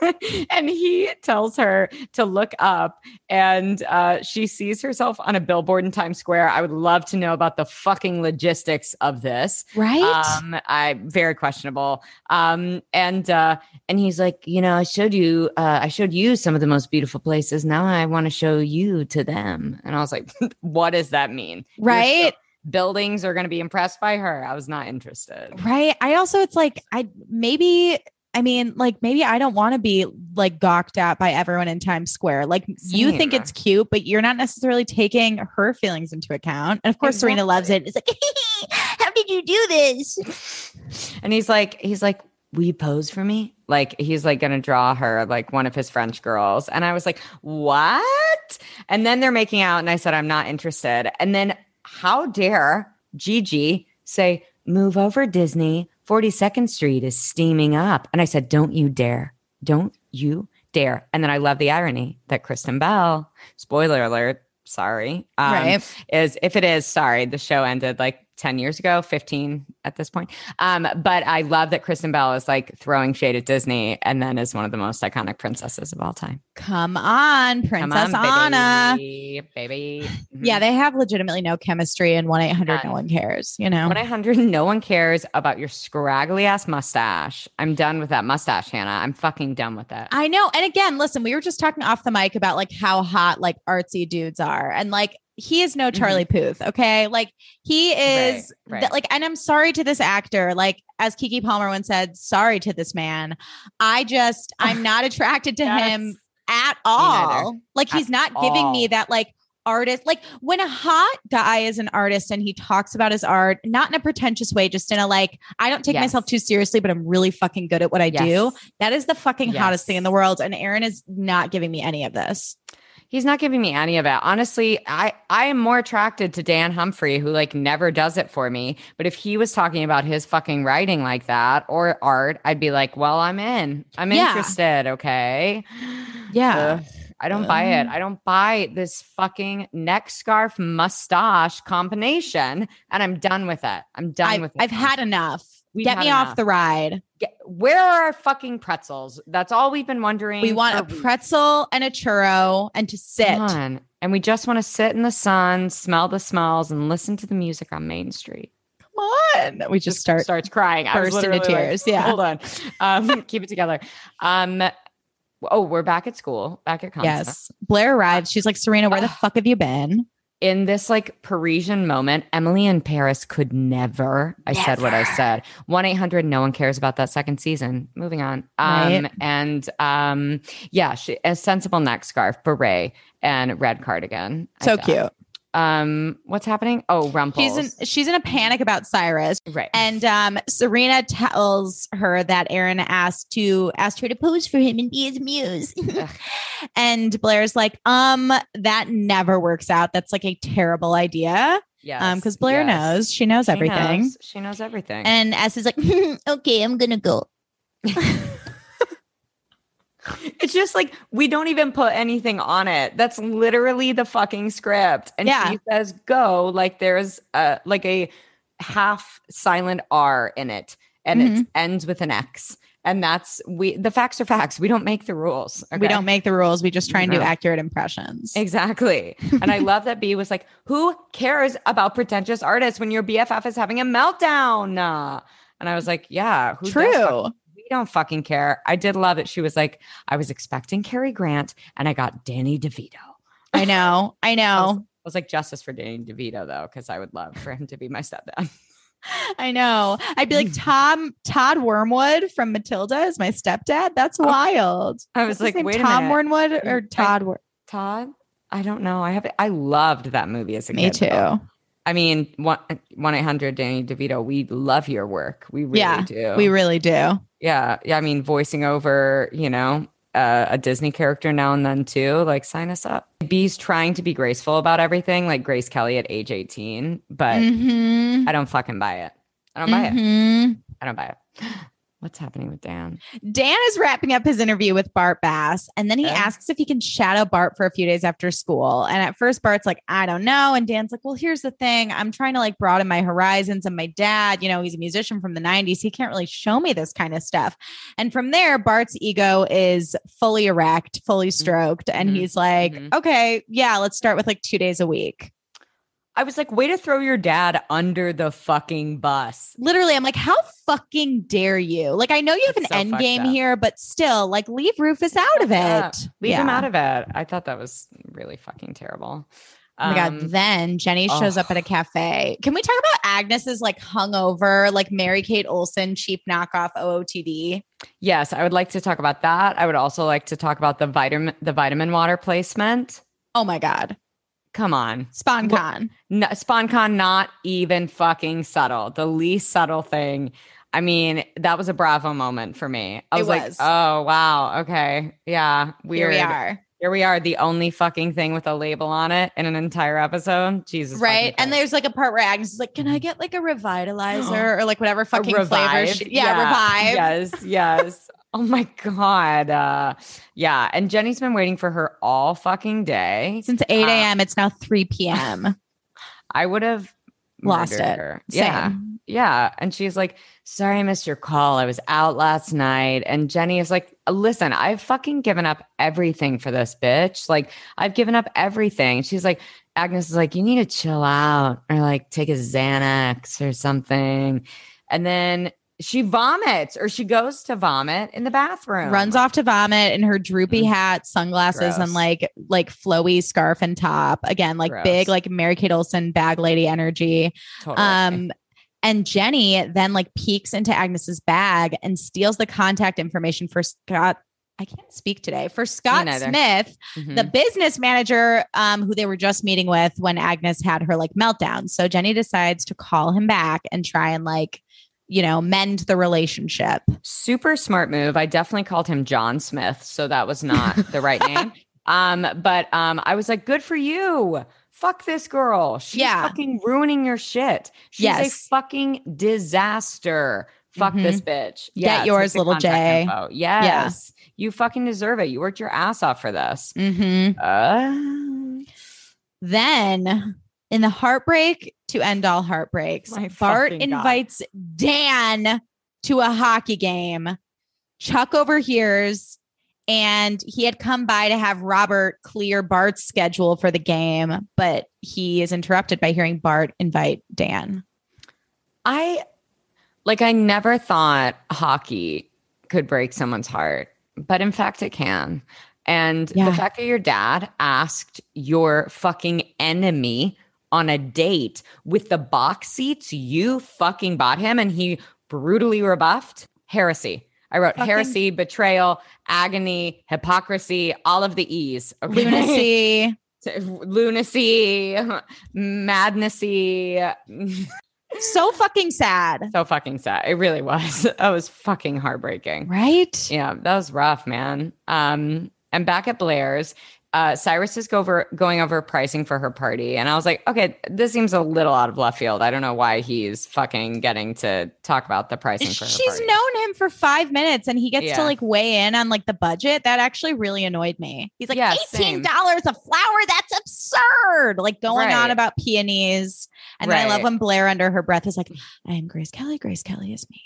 [SPEAKER 2] and he tells her to look up, and uh, she sees herself on a billboard in Times Square. I would love to know about the fucking logistics of this.
[SPEAKER 3] Right?
[SPEAKER 2] Um, I very questionable. Um, and uh, and he's like, you know, I showed you, uh, I showed you some of the most beautiful places. Now I want to show you to them. And I was like, what does that mean? You're
[SPEAKER 3] right?
[SPEAKER 2] buildings are going to be impressed by her. I was not interested.
[SPEAKER 3] Right. I also, it's like, I maybe, I mean, like maybe I don't want to be like gawked at by everyone in Times Square. Like you think it's cute, but you're not necessarily taking her feelings into account. And of course, Serena loves it. It's like, how did you do this?
[SPEAKER 2] And he's like, he's like, we pose for me? Like he's like gonna draw her like one of his French girls. And I was like, what? And then they're making out, and I said, I'm not interested. And then how dare Gigi say, move over, Disney. 42nd Street is steaming up. And I said, Don't you dare. Don't you dare. And then I love the irony that Kristen Bell, spoiler alert, sorry, um,
[SPEAKER 3] right.
[SPEAKER 2] is if it is sorry the show ended like 10 years ago 15 at this point um but i love that kristen bell is like throwing shade at disney and then is one of the most iconic princesses of all time
[SPEAKER 3] Come on,
[SPEAKER 2] Come
[SPEAKER 3] Princess
[SPEAKER 2] on,
[SPEAKER 3] Anna.
[SPEAKER 2] baby, baby Mhm.
[SPEAKER 3] Yeah, they have legitimately no chemistry and 1 800 no one cares, you know?
[SPEAKER 2] 1-800 no one cares about your scraggly ass mustache i'm done with that mustache hannah i'm fucking done with that
[SPEAKER 3] I know. And again, listen, we were just talking off the mic about like how hot like artsy dudes are. And like he is no Charlie Puth. Okay. Like he is
[SPEAKER 2] Right, right.
[SPEAKER 3] th- like, and I'm sorry to this actor. Like, as Keke Palmer once said, sorry to this man. I just, I'm not attracted to
[SPEAKER 2] Yes.
[SPEAKER 3] him at all. Like,
[SPEAKER 2] At
[SPEAKER 3] he's not giving me that like artist. Like, when a hot guy is an artist and he talks about his art, not in a pretentious way, just in a like, I don't take
[SPEAKER 2] Yes.
[SPEAKER 3] myself too seriously, but I'm really fucking good at what I do. That is the fucking hottest thing in the world. And Aaron is not giving me any of this.
[SPEAKER 2] He's not giving me any of it. Honestly, I I am more attracted to Dan Humphrey, who like never does it for me. But if he was talking about his fucking writing like that or art, I'd be like, well, I'm in. I'm
[SPEAKER 3] Yeah.
[SPEAKER 2] interested. Okay.
[SPEAKER 3] Yeah.
[SPEAKER 2] Ugh, I don't buy it. I don't buy this fucking neck scarf mustache combination, and I'm done with it. I'm done
[SPEAKER 3] I've,
[SPEAKER 2] with it.
[SPEAKER 3] I've had enough.
[SPEAKER 2] We've
[SPEAKER 3] Get me off the ride.
[SPEAKER 2] Get- where are our fucking pretzels? That's all we've been wondering.
[SPEAKER 3] We want a
[SPEAKER 2] weeks.
[SPEAKER 3] pretzel and a churro and to sit.
[SPEAKER 2] Come on. And we just want to sit in the sun, smell the smells, and listen to the music on Main Street.
[SPEAKER 3] Come on. We just start.
[SPEAKER 2] starts crying.
[SPEAKER 3] Burst into
[SPEAKER 2] literally like,
[SPEAKER 3] tears, yeah.
[SPEAKER 2] Hold on. Um, keep it together. Um, oh, we're back at school, back at Constance.
[SPEAKER 3] Yes. Blair arrives. She's like, Serena, where the fuck have you been?
[SPEAKER 2] In this like Parisian moment, Emily in Paris could never. I said what I said. One eight hundred. No one cares about that second season. Moving on. Um,
[SPEAKER 3] Right.
[SPEAKER 2] and um, yeah, she a sensible neck scarf, beret, and red cardigan.
[SPEAKER 3] So cute.
[SPEAKER 2] Um, what's happening? Oh, Rumples.
[SPEAKER 3] She's in she's in a panic about Cyrus.
[SPEAKER 2] right.
[SPEAKER 3] And um, Serena tells her that Aaron asked to asked her to pose for him and be his muse. And Blair's like, um, that never works out. That's like a terrible idea.
[SPEAKER 2] yeah.
[SPEAKER 3] Um, because Blair
[SPEAKER 2] yes.
[SPEAKER 3] knows she knows
[SPEAKER 2] She
[SPEAKER 3] everything.
[SPEAKER 2] knows. She knows everything.
[SPEAKER 3] And S is like, okay, I'm gonna go.
[SPEAKER 2] It's just like we don't even put anything on it. That's literally the fucking script. And
[SPEAKER 3] Yeah.
[SPEAKER 2] she says go like there's a like a half silent R in it and
[SPEAKER 3] Mm-hmm.
[SPEAKER 2] it ends with an X. And that's we the facts are facts. We don't make the rules.
[SPEAKER 3] We don't make the rules. We just try and do accurate impressions.
[SPEAKER 2] Exactly. And I love that B was like, who cares about pretentious artists when your BFF is having a meltdown? And I was like, yeah, who does
[SPEAKER 3] True.
[SPEAKER 2] Don't fucking care. I did love it. She was like, I was expecting Cary Grant and I got Danny DeVito.
[SPEAKER 3] I know. I
[SPEAKER 2] I was,
[SPEAKER 3] know.
[SPEAKER 2] I was like, justice for Danny DeVito though, because I would love for him to be my stepdad.
[SPEAKER 3] I know. I'd be like Tom Todd Wormwood from Matilda is my stepdad. That's oh, wild.
[SPEAKER 2] I was
[SPEAKER 3] What's
[SPEAKER 2] like, wait a
[SPEAKER 3] Tom. Wormwood or Todd? Wor-
[SPEAKER 2] Todd? I don't know. I have I loved that movie as a
[SPEAKER 3] Me
[SPEAKER 2] kid.
[SPEAKER 3] too.
[SPEAKER 2] though. I mean, one eight hundred Danny DeVito. We love your work. We really
[SPEAKER 3] Yeah,
[SPEAKER 2] do.
[SPEAKER 3] We really do.
[SPEAKER 2] Yeah, yeah. I mean, voicing over, you know, uh, a Disney character now and then too. Like, sign us up. B's trying to be graceful about everything, like Grace Kelly at age eighteen, but
[SPEAKER 3] Mhm.
[SPEAKER 2] I don't fucking buy it. I don't buy it.
[SPEAKER 3] Mhm.
[SPEAKER 2] I don't buy it. What's happening with Dan?
[SPEAKER 3] Dan is wrapping up his interview with Bart Bass, and then he asks if he can shadow Bart for a few days after school. And at first, Bart's like, I don't know. And Dan's like, Well, here's the thing I'm trying to like broaden my horizons. And my dad, you know, he's a musician from the 90s. He can't really show me this kind of stuff. And from there, Bart's ego is fully erect, fully stroked. And
[SPEAKER 2] Mhm.
[SPEAKER 3] he's like,
[SPEAKER 2] Mhm.
[SPEAKER 3] Okay, yeah, let's start with like two days a week.
[SPEAKER 2] I was like, way to throw your dad under the fucking bus.
[SPEAKER 3] Literally, I'm like, How fucking dare you? Like, I know you have
[SPEAKER 2] It's
[SPEAKER 3] an
[SPEAKER 2] so
[SPEAKER 3] end game
[SPEAKER 2] up.
[SPEAKER 3] here, but still, like, leave Rufus out of
[SPEAKER 2] Yeah.
[SPEAKER 3] it.
[SPEAKER 2] Leave him out of it. I thought that was really fucking terrible.
[SPEAKER 3] Oh my god!
[SPEAKER 2] Um,
[SPEAKER 3] Then Jenny shows up at a cafe. Can we talk about Agnes's like hungover, like Mary Kate Olsen cheap knockoff OOTD?
[SPEAKER 2] Yes, I would like to talk about that. I would also like to talk about the vitamin the vitamin water placement.
[SPEAKER 3] Oh my god!
[SPEAKER 2] Come on.
[SPEAKER 3] Sponcon.
[SPEAKER 2] No, Sponcon not even fucking subtle. The least subtle thing. I mean, that was a bravo moment for me. I
[SPEAKER 3] It
[SPEAKER 2] was, like, oh wow, okay. Yeah.
[SPEAKER 3] Here we are.
[SPEAKER 2] Here we are, the only fucking thing with a label on it in an entire episode. Jesus.
[SPEAKER 3] Right. And there's like a part where Agnes is like, Can I mm-hmm. get like a revitalizer or like whatever fucking flavor? She- yeah, revive.
[SPEAKER 2] Yes, yes. oh my god. Uh, yeah, and Jenny's been waiting for her all fucking day.
[SPEAKER 3] Since 8
[SPEAKER 2] Uh,
[SPEAKER 3] a.m., it's now 3 p.m.
[SPEAKER 2] I would have
[SPEAKER 3] Lost it.
[SPEAKER 2] Her.
[SPEAKER 3] Same.
[SPEAKER 2] Yeah, yeah. And she's like, "Sorry, I missed your call. I was out last night." And Jenny is like, "Listen, I've fucking given up everything for this bitch. Like, I've given up everything." She's like, Agnes is like, "You need to chill out or like take a Xanax or something." And then she vomits or she goes to vomit in the bathroom.
[SPEAKER 3] Runs off to vomit in her droopy
[SPEAKER 2] Mm.
[SPEAKER 3] hat, sunglasses,
[SPEAKER 2] Gross.
[SPEAKER 3] and like like flowy scarf and top. Again, like
[SPEAKER 2] Gross.
[SPEAKER 3] big, like Mary Kate Olsen bag lady energy.
[SPEAKER 2] Totally.
[SPEAKER 3] Um, and Jenny then like peeks into Agnes's bag and steals the contact information for Scott. I can't speak today for Scott. Smith,
[SPEAKER 2] Mhm.
[SPEAKER 3] the business manager um, who they were just meeting with when Agnes had her like meltdown. So Jenny decides to call him back and try and like, you know, mend the relationship.
[SPEAKER 2] super smart move. I definitely called him John Smith, so that was not the right name. Um, but um, I was like, good for you. Fuck this girl. She's
[SPEAKER 3] Yeah.
[SPEAKER 2] fucking ruining your shit. She's a fucking disaster. Fuck
[SPEAKER 3] Mhm.
[SPEAKER 2] this bitch.
[SPEAKER 3] Get yours, little
[SPEAKER 2] contact
[SPEAKER 3] J.
[SPEAKER 2] info. Yes. You fucking deserve it. You worked your ass off for this.
[SPEAKER 3] Mm-hmm.
[SPEAKER 2] Uh,
[SPEAKER 3] Then in the heartbreak to end all heartbreaks,
[SPEAKER 2] My
[SPEAKER 3] Bart
[SPEAKER 2] fucking God.
[SPEAKER 3] invites Dan to a hockey game. Chuck overhears and he had come by to have Robert clear Bart's schedule for the game, but he is interrupted by hearing Bart invite Dan.
[SPEAKER 2] I like I never thought hockey could break someone's heart, but in fact it can. And
[SPEAKER 3] Yeah.
[SPEAKER 2] the fact that your dad asked your fucking enemy on a date with the box seats you fucking bought him and he brutally rebuffed heresy. I wrote
[SPEAKER 3] Fucking-
[SPEAKER 2] heresy, betrayal, agony, hypocrisy, all of the E's. okay?
[SPEAKER 3] Lunacy.
[SPEAKER 2] lunacy, madnessy.
[SPEAKER 3] so fucking sad.
[SPEAKER 2] so fucking sad. It really was. That was fucking heartbreaking.
[SPEAKER 3] Right?
[SPEAKER 2] Yeah, that was rough, man. Um, and back at Blair's, uh, Cyrus is go over, going over pricing for her party. And I was like, okay, this seems a little out of left field. I don't know why he's fucking getting to talk about the pricing for her
[SPEAKER 3] She's known him for five minutes and he gets
[SPEAKER 2] Yeah.
[SPEAKER 3] to like weigh in on like the budget. That actually really annoyed me. He's like,
[SPEAKER 2] Yeah,
[SPEAKER 3] $18 a flower. That's absurd. Like going
[SPEAKER 2] Right.
[SPEAKER 3] on about peonies. And then I love when Blair under her breath is like, I am Grace Kelly. Grace Kelly is me.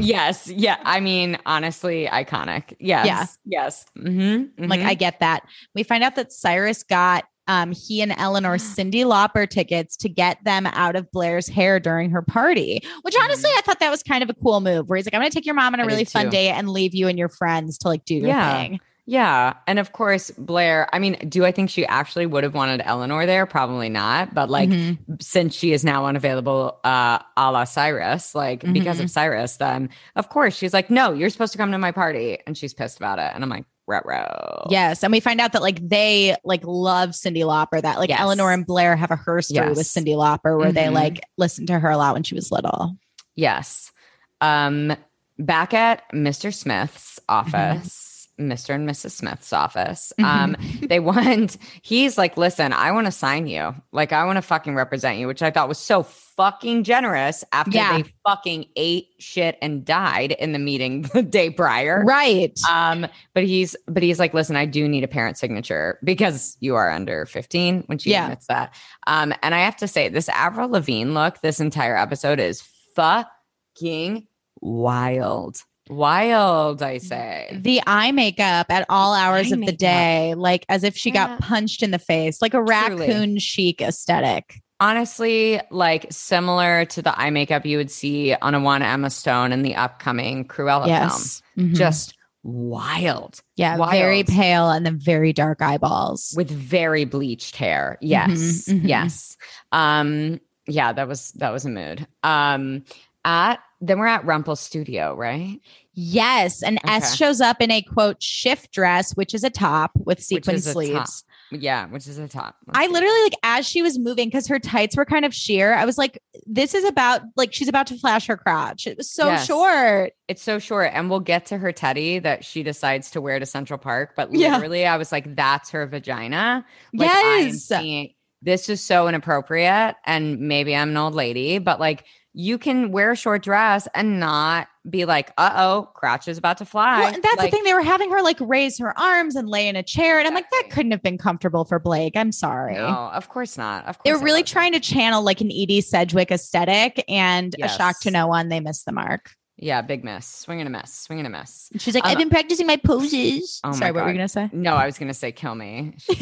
[SPEAKER 2] Yes. Yeah. I mean, honestly, iconic. Yes.
[SPEAKER 3] Yeah.
[SPEAKER 2] Yes. Mm-hmm,
[SPEAKER 3] Like I get that. We find out that Cyrus got um he and Eleanor Cyndi Lauper tickets to get them out of Blair's hair during her party. Which honestly I thought that was kind of a cool move where he's like, I'm gonna take your mom on a
[SPEAKER 2] Mm-hmm.
[SPEAKER 3] Really fun day and leave you and your friends to like do your
[SPEAKER 2] Yeah.
[SPEAKER 3] thing.
[SPEAKER 2] Yeah. And of course, Blair, I mean, do I think she actually would have wanted Eleanor there? Probably not. But like,
[SPEAKER 3] Mhm.
[SPEAKER 2] since she is now unavailable uh a la Cyrus, like because
[SPEAKER 3] Mm-hmm.
[SPEAKER 2] of Cyrus, then of course she's like, no, you're supposed to come to my party. And she's pissed about it. And I'm like, row
[SPEAKER 3] Yes, and we find out that like they like love Cyndi Lauper. That like
[SPEAKER 2] Yes.
[SPEAKER 3] Eleanor and Blair have a her story with
[SPEAKER 2] Yes.
[SPEAKER 3] Cyndi Lauper, where they
[SPEAKER 2] Mhm.
[SPEAKER 3] like listened to her a lot when she was little.
[SPEAKER 2] Yes. Um, back at Mr. Smith's
[SPEAKER 3] Mm-hmm.
[SPEAKER 2] office, Mr. and Mrs. Smith's office,
[SPEAKER 3] Mm-hmm.
[SPEAKER 2] um, they want, he's like, listen, I want to sign you. Like, I want to fucking represent you, which I thought was so fucking generous after
[SPEAKER 3] Yeah.
[SPEAKER 2] they fucking ate shit and died in the meeting the day prior.
[SPEAKER 3] Right.
[SPEAKER 2] Um, but he's but he's like, listen, I do need a parent signature because you are under 15 when she
[SPEAKER 3] Yeah.
[SPEAKER 2] admits that. Um, and I have to say, this Avril Lavigne look, this entire episode is fucking wild. Wild, I say.
[SPEAKER 3] the eye makeup at all hours
[SPEAKER 2] eye
[SPEAKER 3] of the
[SPEAKER 2] makeup.
[SPEAKER 3] day, like as if she
[SPEAKER 2] Yeah.
[SPEAKER 3] got punched in the face, like a
[SPEAKER 2] Truly.
[SPEAKER 3] raccoon chic aesthetic.
[SPEAKER 2] Honestly, like similar to the eye makeup you would see on a one Emma Stone in the upcoming Cruella
[SPEAKER 3] yes.
[SPEAKER 2] film.
[SPEAKER 3] Mhm.
[SPEAKER 2] Just wild.
[SPEAKER 3] yeah,
[SPEAKER 2] wild.
[SPEAKER 3] very pale and then very dark eyeballs.
[SPEAKER 2] with very bleached hair. Yes.
[SPEAKER 3] Mhm, mhm.
[SPEAKER 2] Yes. Um yeah, that was that was a mood. Um at then we're at Rumpel's studio, right?
[SPEAKER 3] Yes, and S shows up in a quote shift dress, which is a top with sequin sleeves.
[SPEAKER 2] Yeah, which is a top.
[SPEAKER 3] I literally like as she was moving because her tights were kind of sheer. I was like, this is about like she's about to flash her crotch. It was so
[SPEAKER 2] Yes.
[SPEAKER 3] short.
[SPEAKER 2] it's so short and we'll get to her teddy that she decides to wear to Central Park, but
[SPEAKER 3] Yeah.
[SPEAKER 2] literally I was like that's her vagina. Like,
[SPEAKER 3] yes.
[SPEAKER 2] seeing- this is so inappropriate and maybe I'm an old lady, but like you can wear a short dress and not be like, uh-oh, crotch is about to fly.
[SPEAKER 3] Well, and that's
[SPEAKER 2] Like,
[SPEAKER 3] the thing. They were having her like raise her arms and lay in a chair. And I'm like, that couldn't have been comfortable for Blake. I'm sorry.
[SPEAKER 2] No, of course not. Of course
[SPEAKER 3] They were really trying to channel like an Edie Sedgwick aesthetic and a shock to no one. They missed the mark.
[SPEAKER 2] Yeah, big miss. Swing and a miss. Swing and a miss.
[SPEAKER 3] And she's like,
[SPEAKER 2] Um,
[SPEAKER 3] I've been practicing my poses.
[SPEAKER 2] Oh my
[SPEAKER 3] sorry, what were you going to say?
[SPEAKER 2] No, I was gonna say kill me.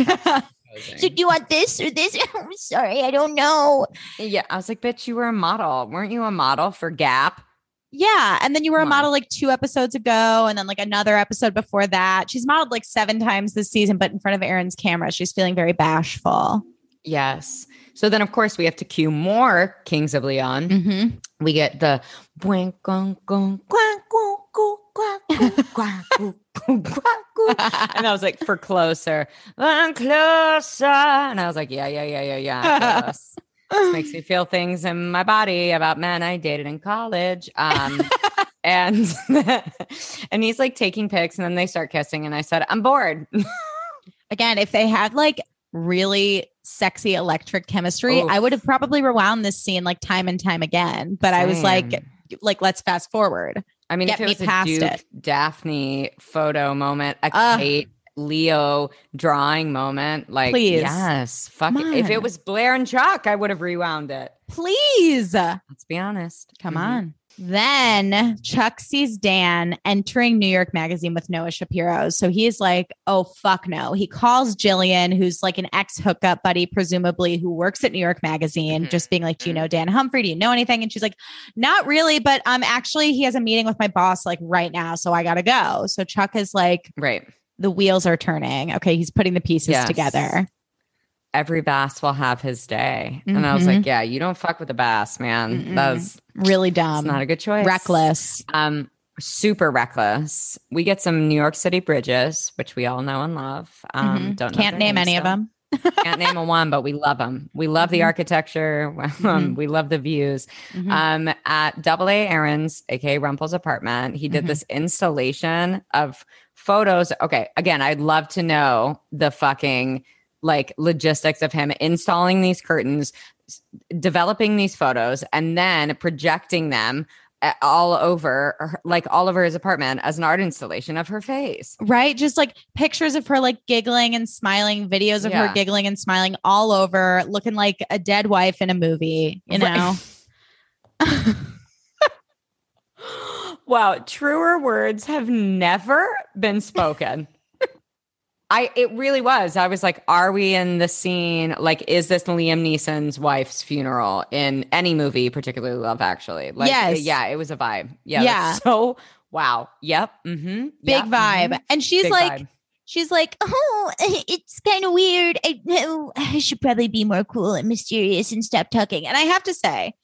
[SPEAKER 2] She
[SPEAKER 3] She's
[SPEAKER 2] kept
[SPEAKER 3] like,
[SPEAKER 2] posing.
[SPEAKER 3] do you want this or this? I'm sorry, I don't know.
[SPEAKER 2] yeah, I was like, bitch, you were a model. Weren't you a model for Gap?
[SPEAKER 3] Yeah. And then you were a
[SPEAKER 2] Come on.
[SPEAKER 3] model like two episodes ago, and then like another episode before that. She's modeled like seven times this season, but in front of Aaron's camera, she's feeling very bashful.
[SPEAKER 2] Yes. So then of course we have to cue more Kings of Leon.
[SPEAKER 3] Mm-hmm.
[SPEAKER 2] We get the bwang, gong, gong, gwang, gong, gong, gwang, gong, gwang, gong, gong, gwang, gong. and I was like, for closer, and closer. And I was like, yeah, yeah, yeah, yeah, yeah. This makes me feel things in my body about men I dated in college. Um, and and he's like taking pics, and then they start kissing, and I said, I'm bored.
[SPEAKER 3] Again, if they had like really sexy electric chemistry,
[SPEAKER 2] Oof.
[SPEAKER 3] I would have probably rewound this scene like time and time again. But I was like, like, let's fast forward.
[SPEAKER 2] I mean,
[SPEAKER 3] Get
[SPEAKER 2] if it
[SPEAKER 3] me
[SPEAKER 2] was a Duke
[SPEAKER 3] it.
[SPEAKER 2] Daphne photo moment, a
[SPEAKER 3] Ugh.
[SPEAKER 2] Kate Leo drawing moment, like
[SPEAKER 3] Please.
[SPEAKER 2] yes, fuck it. If it was Blair and Chuck, I would have rewound it.
[SPEAKER 3] Please.
[SPEAKER 2] Let's be honest.
[SPEAKER 3] Come
[SPEAKER 2] Mhm.
[SPEAKER 3] on. Then Chuck sees Dan entering New York Magazine with Noah Shapiro. So he's like, oh, fuck no. He calls Jillian, who's like an ex hookup buddy, presumably, who works at New York Magazine,
[SPEAKER 2] Mhm.
[SPEAKER 3] just being like, do you know Dan Humphrey? Do you know anything? And she's like, not really, but um, actually, he has a meeting with my boss like right now. So I got to go. So Chuck is like,
[SPEAKER 2] Right.
[SPEAKER 3] the wheels are turning. Okay. He's putting the pieces
[SPEAKER 2] Yes.
[SPEAKER 3] together.
[SPEAKER 2] Every bass will have his day. And I was
[SPEAKER 3] Mhm.
[SPEAKER 2] like, yeah, you don't fuck with a bass, man.
[SPEAKER 3] Mm-mm.
[SPEAKER 2] That was
[SPEAKER 3] Really
[SPEAKER 2] that's
[SPEAKER 3] dumb.
[SPEAKER 2] not a good choice.
[SPEAKER 3] Reckless.
[SPEAKER 2] Um, super reckless. We get some New York City bridges, which we all know and love. Um,
[SPEAKER 3] Mhm.
[SPEAKER 2] don't know
[SPEAKER 3] Can't name any of
[SPEAKER 2] still.
[SPEAKER 3] them.
[SPEAKER 2] Can't name a one, but we love them. We love the
[SPEAKER 3] Mhm.
[SPEAKER 2] architecture. Um,
[SPEAKER 3] Mhm.
[SPEAKER 2] We love the views.
[SPEAKER 3] Mhm.
[SPEAKER 2] Um, at Double A Aaron's, aka Rumple's apartment, he did
[SPEAKER 3] Mhm.
[SPEAKER 2] this installation of photos. Okay, again, I'd love to know the fucking like logistics of him installing these curtains, developing these photos, and then projecting them eh, all over, like all over his apartment as an art installation of her face.
[SPEAKER 3] right? Just like pictures of her like giggling and smiling, videos of her giggling and smiling all over, looking like a dead wife in a movie, you
[SPEAKER 2] Right.
[SPEAKER 3] know?
[SPEAKER 2] wow, truer words have never been spoken. I it really was. I was like, are we in the scene? Like, is this Liam Neeson's wife's funeral in any movie, particularly Love Actually? Like,
[SPEAKER 3] Yes.
[SPEAKER 2] yeah, it was a vibe. Yeah,
[SPEAKER 3] Yeah.
[SPEAKER 2] So wow, yep, mm-hmm,
[SPEAKER 3] Big vibe. And she's like, she's like, oh, it's kind of weird. I know I should probably be more cool and mysterious and stop talking. And I have to say,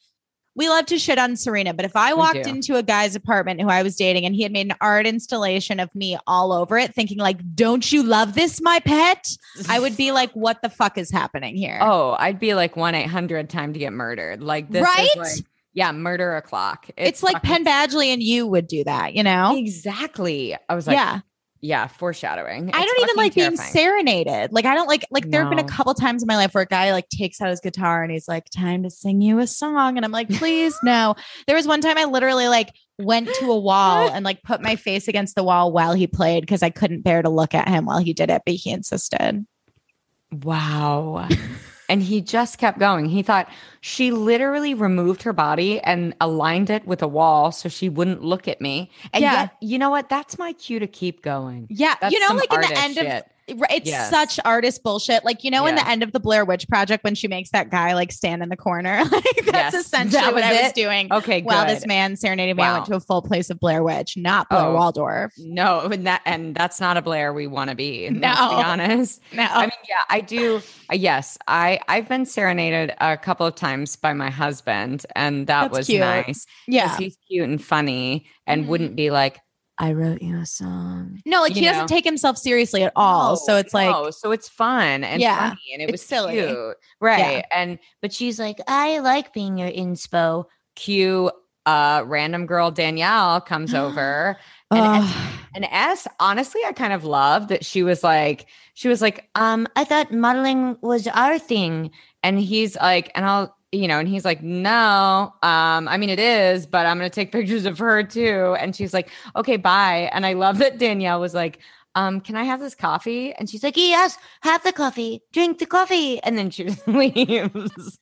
[SPEAKER 3] we love to shit on Serena, but if I walked into a guy's apartment who I was dating and he had made an art installation of me all over it, thinking like, "Don't you love this, my pet?" I would be like, "What the fuck is happening here?"
[SPEAKER 2] oh, I'd be like one eight hundred time to get murdered. Like this,
[SPEAKER 3] Right?
[SPEAKER 2] Is like, yeah, murder o'clock.
[SPEAKER 3] it's, like Penn Badgley and you would do that, you know?
[SPEAKER 2] Exactly. I was like,
[SPEAKER 3] yeah.
[SPEAKER 2] Yeah, foreshadowing.
[SPEAKER 3] I don't even like being serenaded. Like I don't like like there have been a couple times in my life where a guy like takes out his guitar and he's like, "Time to sing you a song," and I'm like, "Please, no." There was one time I literally like went to a wall and like put my face against the wall while he played because I couldn't bear to look at him while he did it, but he insisted.
[SPEAKER 2] Wow. and he just kept going. He thought she literally removed her body and aligned it with a wall so she wouldn't look at me. And
[SPEAKER 3] Yeah.
[SPEAKER 2] yet, you know what? That's my cue to keep going.
[SPEAKER 3] Yeah,
[SPEAKER 2] That's
[SPEAKER 3] you know, like in the end of
[SPEAKER 2] shit.
[SPEAKER 3] Right, It's
[SPEAKER 2] Yes.
[SPEAKER 3] such artist bullshit. Like, you know, in the end of the Blair Witch Project, when she makes that guy like stand in the corner, like that's
[SPEAKER 2] Yes.
[SPEAKER 3] essentially
[SPEAKER 2] That
[SPEAKER 3] what
[SPEAKER 2] was
[SPEAKER 3] I was doing.
[SPEAKER 2] Okay,
[SPEAKER 3] While
[SPEAKER 2] good.
[SPEAKER 3] this man serenaded me, I went to a full place of Blair Witch, not Blair
[SPEAKER 2] Oh.
[SPEAKER 3] Waldorf.
[SPEAKER 2] No, and that and that's not a Blair we want to be. Let's be honest.
[SPEAKER 3] No,
[SPEAKER 2] I mean, yeah, I do. uh, Yes, I I've been serenaded a couple of times by my husband, and that
[SPEAKER 3] That's
[SPEAKER 2] was
[SPEAKER 3] cute.
[SPEAKER 2] nice.
[SPEAKER 3] yeah.
[SPEAKER 2] he's cute and funny, and
[SPEAKER 3] Mhm.
[SPEAKER 2] wouldn't be like, "I wrote you a song."
[SPEAKER 3] No, like
[SPEAKER 2] you
[SPEAKER 3] he doesn't take himself seriously at all. so it's like,
[SPEAKER 2] no, so it's fun and
[SPEAKER 3] Yeah,
[SPEAKER 2] funny, and it was
[SPEAKER 3] silly.
[SPEAKER 2] cute, right? And but she's like, "I like being your inspo." Cue, uh, random girl Danielle comes over. And
[SPEAKER 3] ugh.
[SPEAKER 2] And S, honestly, I kind of loved that she was like, she was like, um, I thought modeling was our thing. And he's like, and I'll, you know, and he's like, no, um, I mean it is, but I'm gonna take pictures of her too. And she's like, okay, bye. And I love that Danielle was like, um, can I have this coffee? And she's like, yes, have the coffee, drink the coffee. And then she leaves.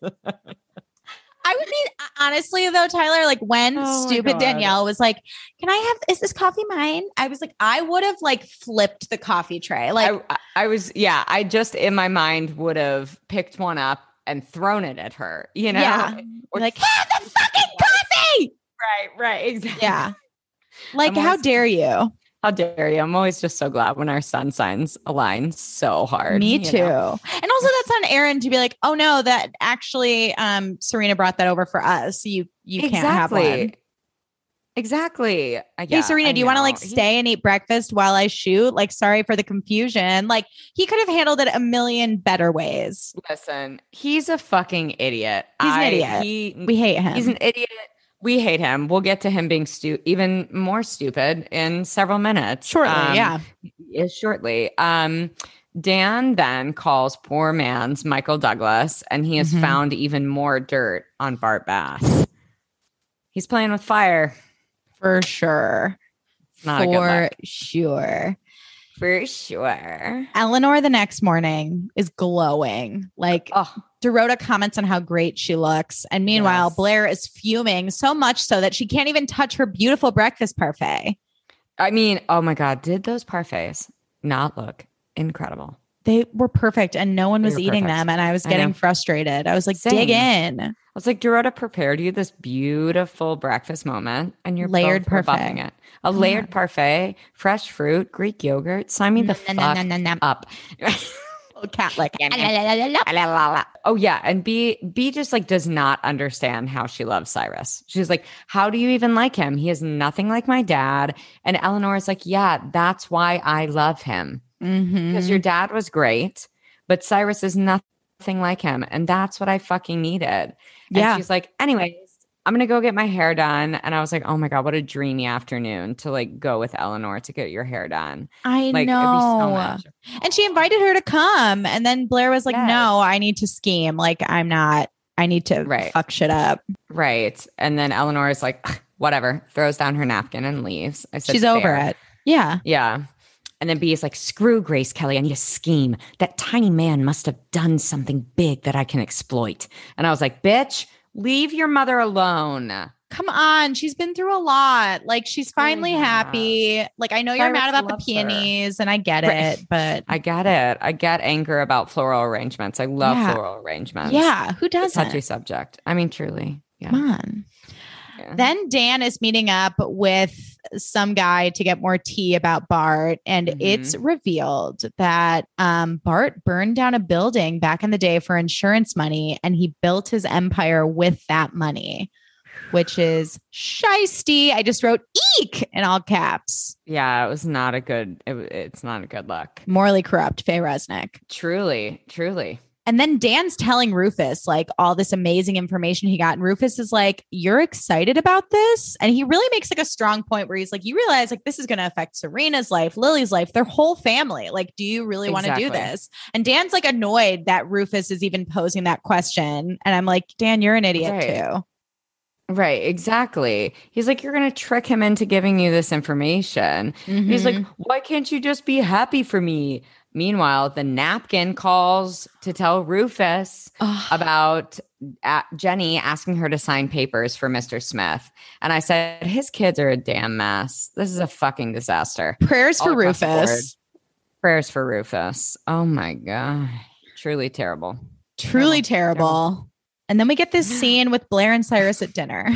[SPEAKER 3] I would mean honestly though, Tyler, like when
[SPEAKER 2] Oh
[SPEAKER 3] stupid Danielle was like, "Can I have? Is this coffee mine?" I was like, I would have like flipped the coffee tray. Like,
[SPEAKER 2] I, I was, yeah, I just in my mind would have picked one up and thrown it at her, you know?
[SPEAKER 3] yeah,
[SPEAKER 2] Or
[SPEAKER 3] like have the fucking coffee.
[SPEAKER 2] Right, right, exactly.
[SPEAKER 3] Yeah, like how dare you?
[SPEAKER 2] How dare you? I'm always just so glad when our sun signs align so hard.
[SPEAKER 3] Me too.
[SPEAKER 2] know?
[SPEAKER 3] And also, that's on Aaron to be like, "Oh no, that actually, um, Serena brought that over for us. You you can't have one."
[SPEAKER 2] Exactly. Uh,
[SPEAKER 3] Hey Serena,
[SPEAKER 2] I
[SPEAKER 3] do you want to like
[SPEAKER 2] He-
[SPEAKER 3] stay and eat breakfast while I shoot? Like, sorry for the confusion. Like, he could have handled it a million better ways.
[SPEAKER 2] Listen, he's a fucking idiot.
[SPEAKER 3] He's an
[SPEAKER 2] I-
[SPEAKER 3] idiot.
[SPEAKER 2] He,
[SPEAKER 3] We hate him.
[SPEAKER 2] he's an idiot. We hate him. We'll get to him being stu- even more stupid in several minutes.
[SPEAKER 3] shortly,
[SPEAKER 2] Um,
[SPEAKER 3] yeah.
[SPEAKER 2] is shortly. Um, Dan then calls poor man's Michael Douglas, and he has
[SPEAKER 3] Mhm.
[SPEAKER 2] found even more dirt on Bart Bass. He's playing with fire.
[SPEAKER 3] For sure.
[SPEAKER 2] Not
[SPEAKER 3] for sure.
[SPEAKER 2] For sure.
[SPEAKER 3] Eleanor the next morning is glowing. Like
[SPEAKER 2] Oh,
[SPEAKER 3] Dorota comments on how great she looks. And meanwhile,
[SPEAKER 2] Yes.
[SPEAKER 3] Blair is fuming so much so that she can't even touch her beautiful breakfast parfait.
[SPEAKER 2] I mean, oh my God, did those parfaits not look incredible?
[SPEAKER 3] They were perfect and no one
[SPEAKER 2] They
[SPEAKER 3] was eating
[SPEAKER 2] perfect.
[SPEAKER 3] them. And I was getting
[SPEAKER 2] know.
[SPEAKER 3] frustrated. I was like, dig in.
[SPEAKER 2] I was like, Dorota prepared you this beautiful breakfast moment, and you're
[SPEAKER 3] Layered
[SPEAKER 2] rebuffing it. A
[SPEAKER 3] Come
[SPEAKER 2] layered
[SPEAKER 3] on.
[SPEAKER 2] parfait, fresh fruit, Greek yogurt. Sign me the fuck up.
[SPEAKER 3] Cat lick.
[SPEAKER 2] Ah, ah, oh yeah, and B B just like does not understand how she loves Cyrus. She's like, "How do you even like him? He is nothing like my dad." And Eleanor is like, "Yeah, that's why I love him
[SPEAKER 3] Mhm.
[SPEAKER 2] because your dad was great, but Cyrus is nothing like him, and that's what I fucking needed." And
[SPEAKER 3] Yeah.
[SPEAKER 2] she's like, "Anyways." I'm gonna go get my hair done, and I was like, "Oh my god, what a dreamy afternoon to like go with Eleanor to get your hair done!"
[SPEAKER 3] I
[SPEAKER 2] Like, be so
[SPEAKER 3] know. and she invited her to come. And then Blair was like,
[SPEAKER 2] Yes.
[SPEAKER 3] no, I need to scheme. Like, I'm not, I need to
[SPEAKER 2] Right.
[SPEAKER 3] fuck shit up.
[SPEAKER 2] Right. And then Eleanor is like, whatever, throws down her napkin and leaves. I said,
[SPEAKER 3] She's over it. Yeah.
[SPEAKER 2] Yeah. And then B is like, screw Grace Kelly. I need a scheme. That tiny man must have done something big that I can exploit. And I was like, bitch, leave your mother alone.
[SPEAKER 3] Come on. She's been through a lot. Like, she's oh finally
[SPEAKER 2] has.
[SPEAKER 3] happy. Like, I know you're mad about the
[SPEAKER 2] loves her.
[SPEAKER 3] peonies, and I get
[SPEAKER 2] Right.
[SPEAKER 3] it, but
[SPEAKER 2] I get it. I get anger about floral arrangements. I love
[SPEAKER 3] Yeah.
[SPEAKER 2] floral arrangements.
[SPEAKER 3] yeah, who doesn't?
[SPEAKER 2] touchy subject. I mean, truly. Yeah.
[SPEAKER 3] Come on.
[SPEAKER 2] Yeah.
[SPEAKER 3] Then Dan is meeting up with some guy to get more tea about Bart, and
[SPEAKER 2] Mhm.
[SPEAKER 3] it's revealed that um, Bart burned down a building back in the day for insurance money, and he built his empire with that money, which is shisty. I just wrote "eek" in all caps.
[SPEAKER 2] yeah, it was not a good, it, it's not a good look.
[SPEAKER 3] Morally corrupt, Faye Resnick.
[SPEAKER 2] Truly, truly.
[SPEAKER 3] And then Dan's telling Rufus like all this amazing information he got. And Rufus is like, You're excited about this? And he really makes like a strong point where he's like, You realize like this is going to affect Serena's life, Lily's life, their whole family. Like, do you really want to do this? And Dan's like annoyed that Rufus is even posing that question. And I'm like, Dan, you're an idiot
[SPEAKER 2] Right.
[SPEAKER 3] too.
[SPEAKER 2] Right, exactly. He's like, you're going to trick him into giving you this information. He's like,
[SPEAKER 3] Mhm.
[SPEAKER 2] why can't you just be happy for me? Meanwhile, the napkin calls to tell Rufus
[SPEAKER 3] Ugh.
[SPEAKER 2] about uh, Jenny asking her to sign papers for Mr. Smith. And I said, his kids are a damn mess. This is a fucking disaster.
[SPEAKER 3] prayers for
[SPEAKER 2] all board.
[SPEAKER 3] Rufus.
[SPEAKER 2] Prayers for Rufus. Oh my God. Truly terrible.
[SPEAKER 3] Truly
[SPEAKER 2] Terrible.
[SPEAKER 3] terrible. And then we get this scene with Blair and Cyrus at dinner.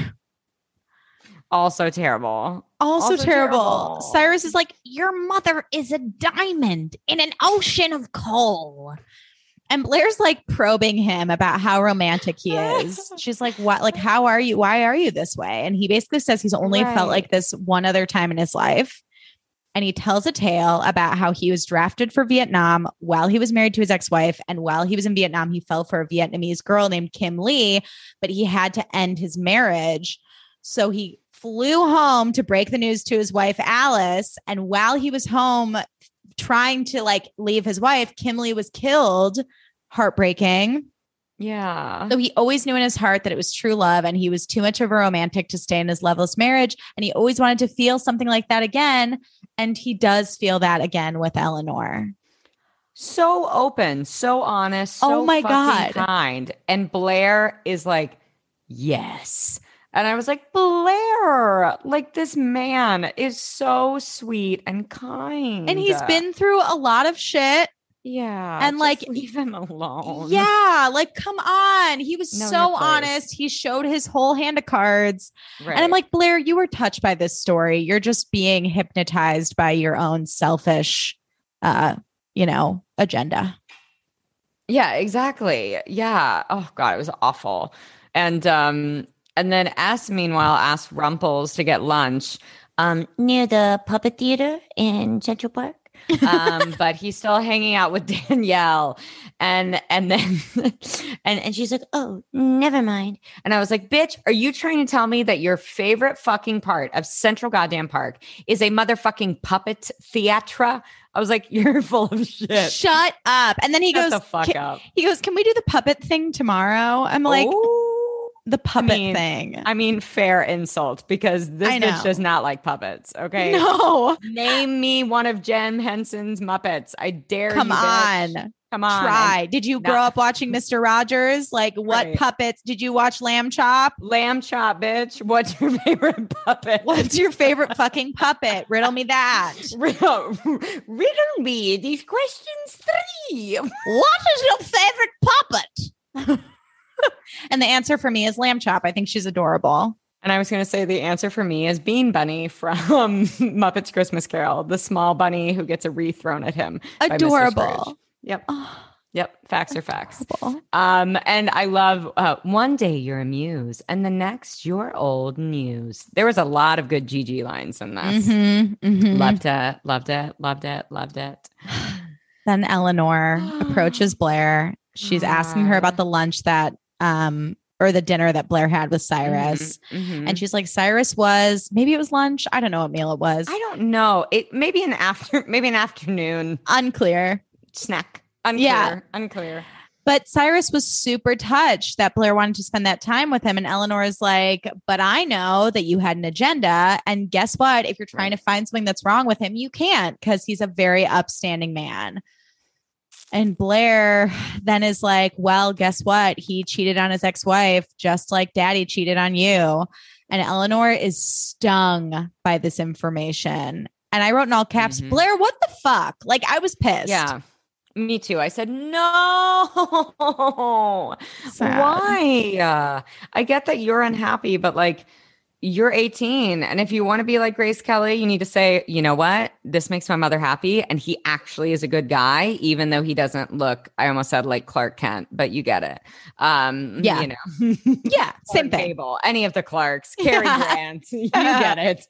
[SPEAKER 2] Also terrible.
[SPEAKER 3] Also,
[SPEAKER 2] Also
[SPEAKER 3] terrible.
[SPEAKER 2] terrible.
[SPEAKER 3] Cyrus is like, Your mother is a diamond in an ocean of coal. And Blair's like probing him about how romantic he is. She's like, What? Like, how are you? Why are you this way? And he basically says he's only felt like this one other time in his life. And he tells a tale about how he was drafted for Vietnam while he was married to his ex wife. And while he was in Vietnam, he fell for a Vietnamese girl named Kim Lee, but he had to end his marriage. So he flew home to break the news to his wife, Alice. And while he was home trying to like leave his wife, Kim Lee was killed. Heartbreaking.
[SPEAKER 2] Yeah.
[SPEAKER 3] So he always knew in his heart that it was true love and he was too much of a romantic to stay in his loveless marriage. And he always wanted to feel something like that again. And he does feel that again with Eleanor.
[SPEAKER 2] so open, so honest, oh so
[SPEAKER 3] Oh my God.
[SPEAKER 2] kind. And Blair is like, yes. And I was like, Blair, like this man is so sweet and kind.
[SPEAKER 3] And he's been through a lot of shit.
[SPEAKER 2] yeah,
[SPEAKER 3] and, like,
[SPEAKER 2] leave him alone.
[SPEAKER 3] Yeah, like come on. He was
[SPEAKER 2] Know
[SPEAKER 3] so honest. He showed his whole hand of cards.
[SPEAKER 2] right.
[SPEAKER 3] And I'm like, Blair, you were touched by this story. You're just being hypnotized by your own selfish uh, you know, agenda.
[SPEAKER 2] Yeah, exactly. Yeah. Oh god, it was awful. And um and then S meanwhile asked Rumples to get lunch um near the puppet theater in Central Park. um but he's still hanging out with Danielle and and then and and she's like, "Oh, never mind." And I was like, "Bitch, are you trying to tell me that your favorite fucking part of Central Goddamn Park is a motherfucking puppet theatre?" I was like, "You're full of shit."
[SPEAKER 3] Shut up. And then he
[SPEAKER 2] Shut
[SPEAKER 3] goes,
[SPEAKER 2] the fuck
[SPEAKER 3] "Can-
[SPEAKER 2] up.
[SPEAKER 3] he goes, Can we do the puppet thing tomorrow? I'm like,
[SPEAKER 2] Ooh.
[SPEAKER 3] The puppet
[SPEAKER 2] mean,
[SPEAKER 3] thing.
[SPEAKER 2] I mean, fair insult because this bitch does not like puppets. Okay.
[SPEAKER 3] no,
[SPEAKER 2] Name me one of Jim Henson's Muppets. I dare
[SPEAKER 3] come
[SPEAKER 2] you. Come
[SPEAKER 3] on.
[SPEAKER 2] Come on.
[SPEAKER 3] Try. Did you grow up watching Mr. Rogers? Like, what
[SPEAKER 2] Right.
[SPEAKER 3] puppets did you watch? Lamb Chop.
[SPEAKER 2] Lamb chop, bitch. What's your favorite puppet?
[SPEAKER 3] What's your favorite fucking puppet? Riddle me that.
[SPEAKER 2] Riddle, riddle me these questions three.
[SPEAKER 3] What is your favorite puppet? And the answer for me is Lamb Chop. I think she's adorable.
[SPEAKER 2] And I was going to say the answer for me is Bean Bunny from Muppets Christmas Carol, the small bunny who gets a wreath thrown at him.
[SPEAKER 3] Adorable.
[SPEAKER 2] Yep.
[SPEAKER 3] Oh,
[SPEAKER 2] Yep. Facts are facts. Um, and I love uh, one day you're a muse, and the next you're old news. There was a lot of good GG lines in this.
[SPEAKER 3] Mhm, mhm.
[SPEAKER 2] Loved it, loved it, loved it, loved it.
[SPEAKER 3] Then Eleanor approaches Blair. She's asking her about the lunch that um or the dinner that Blair had with Cyrus.
[SPEAKER 2] Mhm, mhm.
[SPEAKER 3] And she's like, Cyrus was maybe it was lunch. I don't know what meal it was.
[SPEAKER 2] I don't know. It maybe an after, maybe an afternoon
[SPEAKER 3] Unclear.
[SPEAKER 2] snack. Unclear.
[SPEAKER 3] Yeah.
[SPEAKER 2] Unclear.
[SPEAKER 3] But Cyrus was super touched that Blair wanted to spend that time with him. And Eleanor is like, But I know that you had an agenda. And guess what? If you're trying to find something that's wrong with him, you can't because he's a very upstanding man. And Blair then is like, Well, guess what? He cheated on his ex wife just like daddy cheated on you. And Eleanor is stung by this information. And I wrote in all caps,
[SPEAKER 2] Mhm.
[SPEAKER 3] Blair, what the fuck? Like, I was pissed.
[SPEAKER 2] Yeah. Me too. I said, no.
[SPEAKER 3] Sad.
[SPEAKER 2] Why? I get that you're unhappy, but like you're 18. And if you want to be like Grace Kelly, you need to say, you know what? This makes my mother happy. And he actually is a good guy, even though he doesn't look, I almost said like Clark Kent, but you get it. Um,
[SPEAKER 3] Yeah.
[SPEAKER 2] You know,
[SPEAKER 3] Yeah. Same thing.
[SPEAKER 2] Gable, any of the Clarks, Cary Grant, you get it.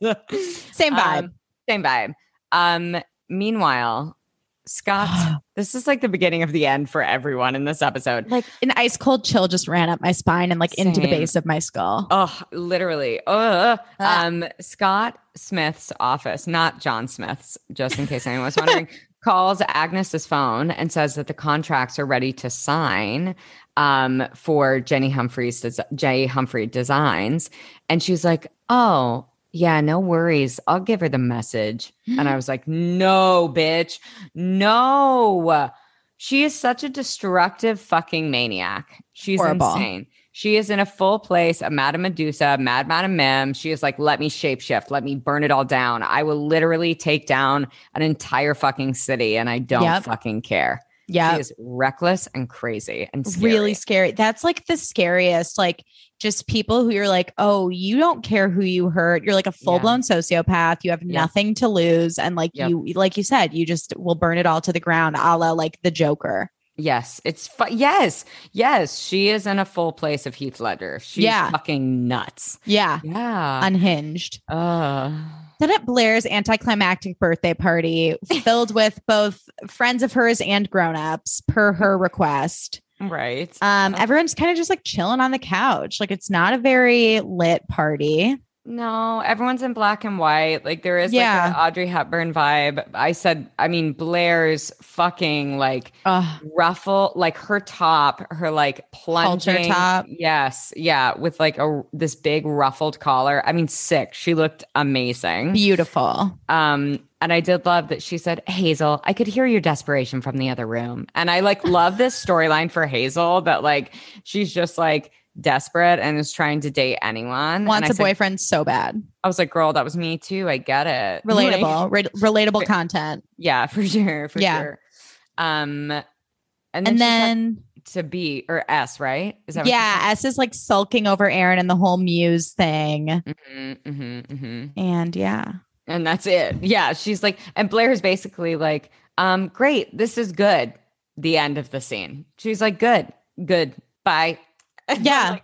[SPEAKER 3] Same vibe.
[SPEAKER 2] Um, same vibe. Um, meanwhile, Scott, this is like the beginning of the end for everyone in this episode.
[SPEAKER 3] like an ice cold chill just ran up my spine and like into the base of my skull.
[SPEAKER 2] Oh, literally. Uh,
[SPEAKER 3] Ah.
[SPEAKER 2] um, Scott Smith's office, not John Smith's, just in case anyone was wondering, calls Agnes's phone and says that the contracts are ready to sign um, for Jenny Humphreys, Jay Humphrey Designs. And she's like, oh, yeah, no worries. I'll give her the message. And I was like, no, bitch. No. She is such a destructive fucking maniac. She's
[SPEAKER 3] Horrible.
[SPEAKER 2] insane. She is in a full place, a Madame Medusa, Mad Madame Mim. She is like, let me shapeshift, let me burn it all down. I will literally take down an entire fucking city and I don't
[SPEAKER 3] Yep.
[SPEAKER 2] fucking care.
[SPEAKER 3] Yeah.
[SPEAKER 2] She is reckless and crazy and scary.
[SPEAKER 3] Really scary. That's like the scariest. Like just people who you're like, oh, you don't care who you hurt. You're like a full blown sociopath. You have
[SPEAKER 2] Yep.
[SPEAKER 3] nothing to lose. And like
[SPEAKER 2] Yep.
[SPEAKER 3] you, like you said, you just will burn it all to the ground, a la like the Joker.
[SPEAKER 2] Yes, it's fu- yes, yes. She is in a full place of Heath Ledger. She's
[SPEAKER 3] Yeah.
[SPEAKER 2] fucking nuts.
[SPEAKER 3] Yeah.
[SPEAKER 2] Yeah.
[SPEAKER 3] Unhinged.
[SPEAKER 2] uh,
[SPEAKER 3] Then at Blair's anticlimactic birthday party, filled with both friends of hers and grown-ups, per her request.
[SPEAKER 2] Right.
[SPEAKER 3] Um, everyone's kind of just like chilling on the couch. Like it's not a very lit party.
[SPEAKER 2] No, everyone's in black and white. Like there is
[SPEAKER 3] Yeah.
[SPEAKER 2] like an Audrey Hepburn vibe. I said, I mean, Blair's fucking like
[SPEAKER 3] Ugh.
[SPEAKER 2] ruffle, like her top, her like plunging
[SPEAKER 3] top.
[SPEAKER 2] Yes, yeah, with like a this big ruffled collar. I mean, sick. She looked amazing.
[SPEAKER 3] beautiful.
[SPEAKER 2] Um, and I did love that she said, Hazel, I could hear your desperation from the other room. And I like love this storyline for Hazel that like she's just like desperate and is trying to date anyone. And
[SPEAKER 3] Wants a
[SPEAKER 2] said-
[SPEAKER 3] boyfriend so bad.
[SPEAKER 2] I was like, girl, that was me too. I get it. Like,
[SPEAKER 3] Relatable, re- relatable content.
[SPEAKER 2] yeah, for sure. For
[SPEAKER 3] Yeah.
[SPEAKER 2] sure. Um and then,
[SPEAKER 3] And then,
[SPEAKER 2] to B or S, right? Is that
[SPEAKER 3] yeah, S is like sulking over Aaron and the whole Muse thing.
[SPEAKER 2] Mhm, mhm, mhm.
[SPEAKER 3] And yeah,
[SPEAKER 2] And that's it. Yeah. She's like, and Blair is basically like, um, great, this is good. The end of the scene. She's like, good, good, bye. And
[SPEAKER 3] Yeah.
[SPEAKER 2] like,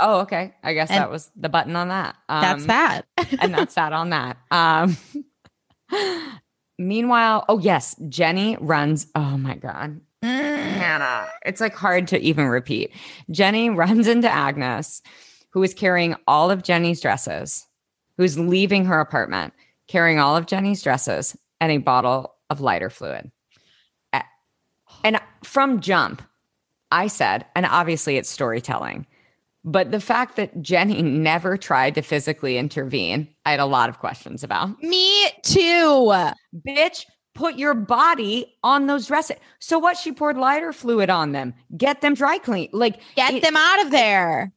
[SPEAKER 2] oh, okay. I guess
[SPEAKER 3] And-
[SPEAKER 2] that was the button on that. Um,
[SPEAKER 3] that's that.
[SPEAKER 2] and that's that on that. Um, meanwhile, oh yes, Jenny runs. Oh my god, Hannah, it's like hard to even repeat. Jenny runs into Agnes, who is carrying all of Jenny's dresses, who's leaving her apartment, carrying all of Jenny's dresses and a bottle of lighter fluid. And from jump, I said, and obviously it's storytelling. But the fact that Jenny never tried to physically intervene, I had a lot of questions about.
[SPEAKER 3] Me too.
[SPEAKER 2] Bitch, put your body on those dresses. So what? She poured lighter fluid on them. Get them dry clean. Like
[SPEAKER 3] Get
[SPEAKER 2] it-
[SPEAKER 3] them out of there.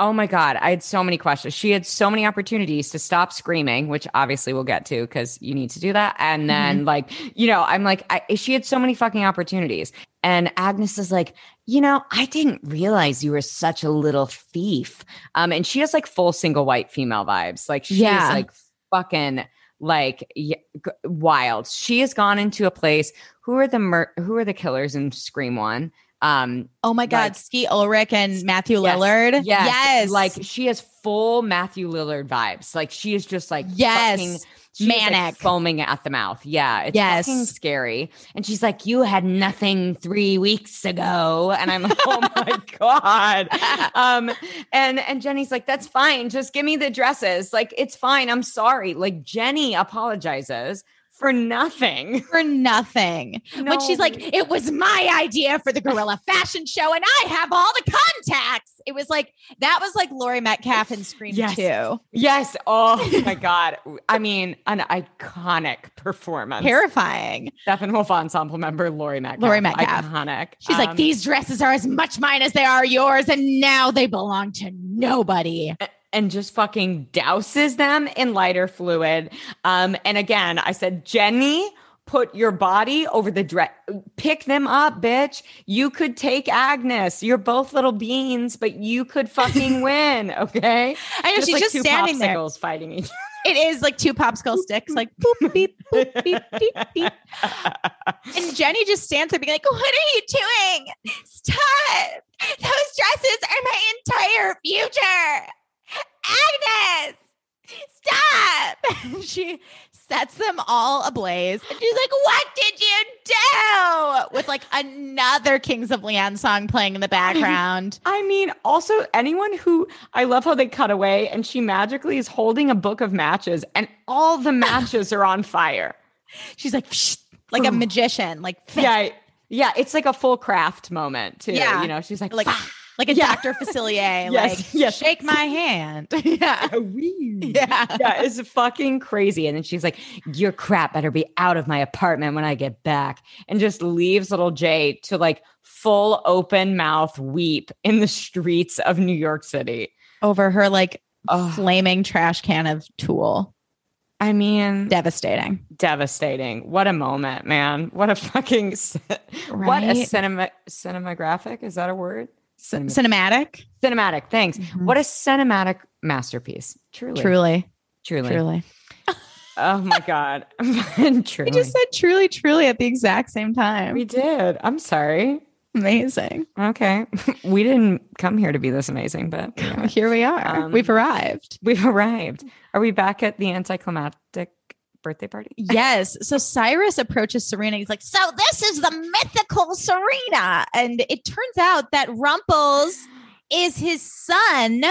[SPEAKER 2] Oh my God. I had so many questions. She had so many opportunities to stop screaming, which obviously we'll get to because you need to do that. And then, mm-hmm. like, you know, I'm like, I, she had so many fucking opportunities. And Agnes is like, you know, I didn't realize you were such a little thief. Um, and she has like full single white female vibes. Like, she
[SPEAKER 3] Yeah.
[SPEAKER 2] is like fucking like g- wild. She has gone into a place. Who are the mur- who are the killers in Scream One? Um,
[SPEAKER 3] Oh my God.
[SPEAKER 2] Like-
[SPEAKER 3] Skeet Ulrich and Matthew
[SPEAKER 2] Yes.
[SPEAKER 3] Lillard.
[SPEAKER 2] Yes.
[SPEAKER 3] Yes.
[SPEAKER 2] Like she has full Matthew Lillard vibes. Like she is just like
[SPEAKER 3] Yes.
[SPEAKER 2] fucking she is, like,
[SPEAKER 3] Manic.
[SPEAKER 2] foaming at the mouth. Yeah. It's
[SPEAKER 3] Yes.
[SPEAKER 2] fucking scary. And she's like, You had nothing three weeks ago. And I'm like, Oh my God. Um, and and Jenny's like, That's fine. Just give me the dresses. Like, it's fine. I'm sorry. Like Jenny apologizes for nothing.
[SPEAKER 3] for nothing. When she's like, it was my idea for the guerrilla fashion show, and I have all the contacts. It was like that was like Laurie Metcalf in Scream
[SPEAKER 2] Yes.
[SPEAKER 3] 2.
[SPEAKER 2] Yes. Oh my God. I mean, an iconic performance.
[SPEAKER 3] Terrifying.
[SPEAKER 2] Steppenwolf ensemble member Laurie Metcalf.
[SPEAKER 3] Laurie Metcalf.
[SPEAKER 2] Iconic.
[SPEAKER 3] She's like,
[SPEAKER 2] Um,
[SPEAKER 3] these dresses are as much mine as they are yours, and now they belong to nobody.
[SPEAKER 2] And just fucking douses them in lighter fluid. Um, and again, I said, Jenny, put your body over the dress. Pick them up, bitch. You could take Agnes. You're both little beans, but you could fucking win. Okay.
[SPEAKER 3] I know she's just
[SPEAKER 2] two
[SPEAKER 3] standing there.
[SPEAKER 2] popsicles fighting each other.
[SPEAKER 3] It is like two popsicle sticks, like boop, beep, boop, beep, beep, beep. And Jenny just stands there being like, What are you doing? Stop. Those dresses are my entire future. Agnes, stop. she sets them all ablaze. And she's like, What did you do? With like another Kings of Leon song playing in the background.
[SPEAKER 2] I mean, also anyone who I love how they cut away and she magically is holding a book of matches and all the matches are on fire.
[SPEAKER 3] She's like, like a magician, like,
[SPEAKER 2] Yeah. Yeah. It's like a full craft moment too.
[SPEAKER 3] Yeah.
[SPEAKER 2] You know, she's like,
[SPEAKER 3] like,
[SPEAKER 2] "Fuck."
[SPEAKER 3] Like a
[SPEAKER 2] Yeah.
[SPEAKER 3] Dr. Facilier,
[SPEAKER 2] Yes,
[SPEAKER 3] like,
[SPEAKER 2] yes.
[SPEAKER 3] shake my hand. yeah.
[SPEAKER 2] yeah. Yeah. It's fucking crazy. And then she's like, Your crap better be out of my apartment when I get back. And just leaves little Jay to like full open mouth weep in the streets of New York City.
[SPEAKER 3] Over her like
[SPEAKER 2] Oh,
[SPEAKER 3] flaming trash can of tool.
[SPEAKER 2] I mean,
[SPEAKER 3] Devastating.
[SPEAKER 2] devastating. What a moment, man. What a fucking c- what a
[SPEAKER 3] Right?
[SPEAKER 2] cinema cinematographic is that a word? Cinema-
[SPEAKER 3] Cinematic.
[SPEAKER 2] cinematic. Thanks.
[SPEAKER 3] Mhm.
[SPEAKER 2] What a cinematic masterpiece. Truly.
[SPEAKER 3] Truly.
[SPEAKER 2] Truly.
[SPEAKER 3] Truly.
[SPEAKER 2] Oh my god. truly.
[SPEAKER 3] We just said truly, truly at the exact same time.
[SPEAKER 2] we did. I'm sorry.
[SPEAKER 3] Amazing.
[SPEAKER 2] Okay. we didn't come here to be this amazing, but.
[SPEAKER 3] Here we are.
[SPEAKER 2] Um,
[SPEAKER 3] We've arrived.
[SPEAKER 2] we've arrived. Are we back at the anticlimactic birthday party?
[SPEAKER 3] Yes. So Cyrus approaches Serena. He's like, So this is the mythical Serena. And it turns out that Rumples is his son.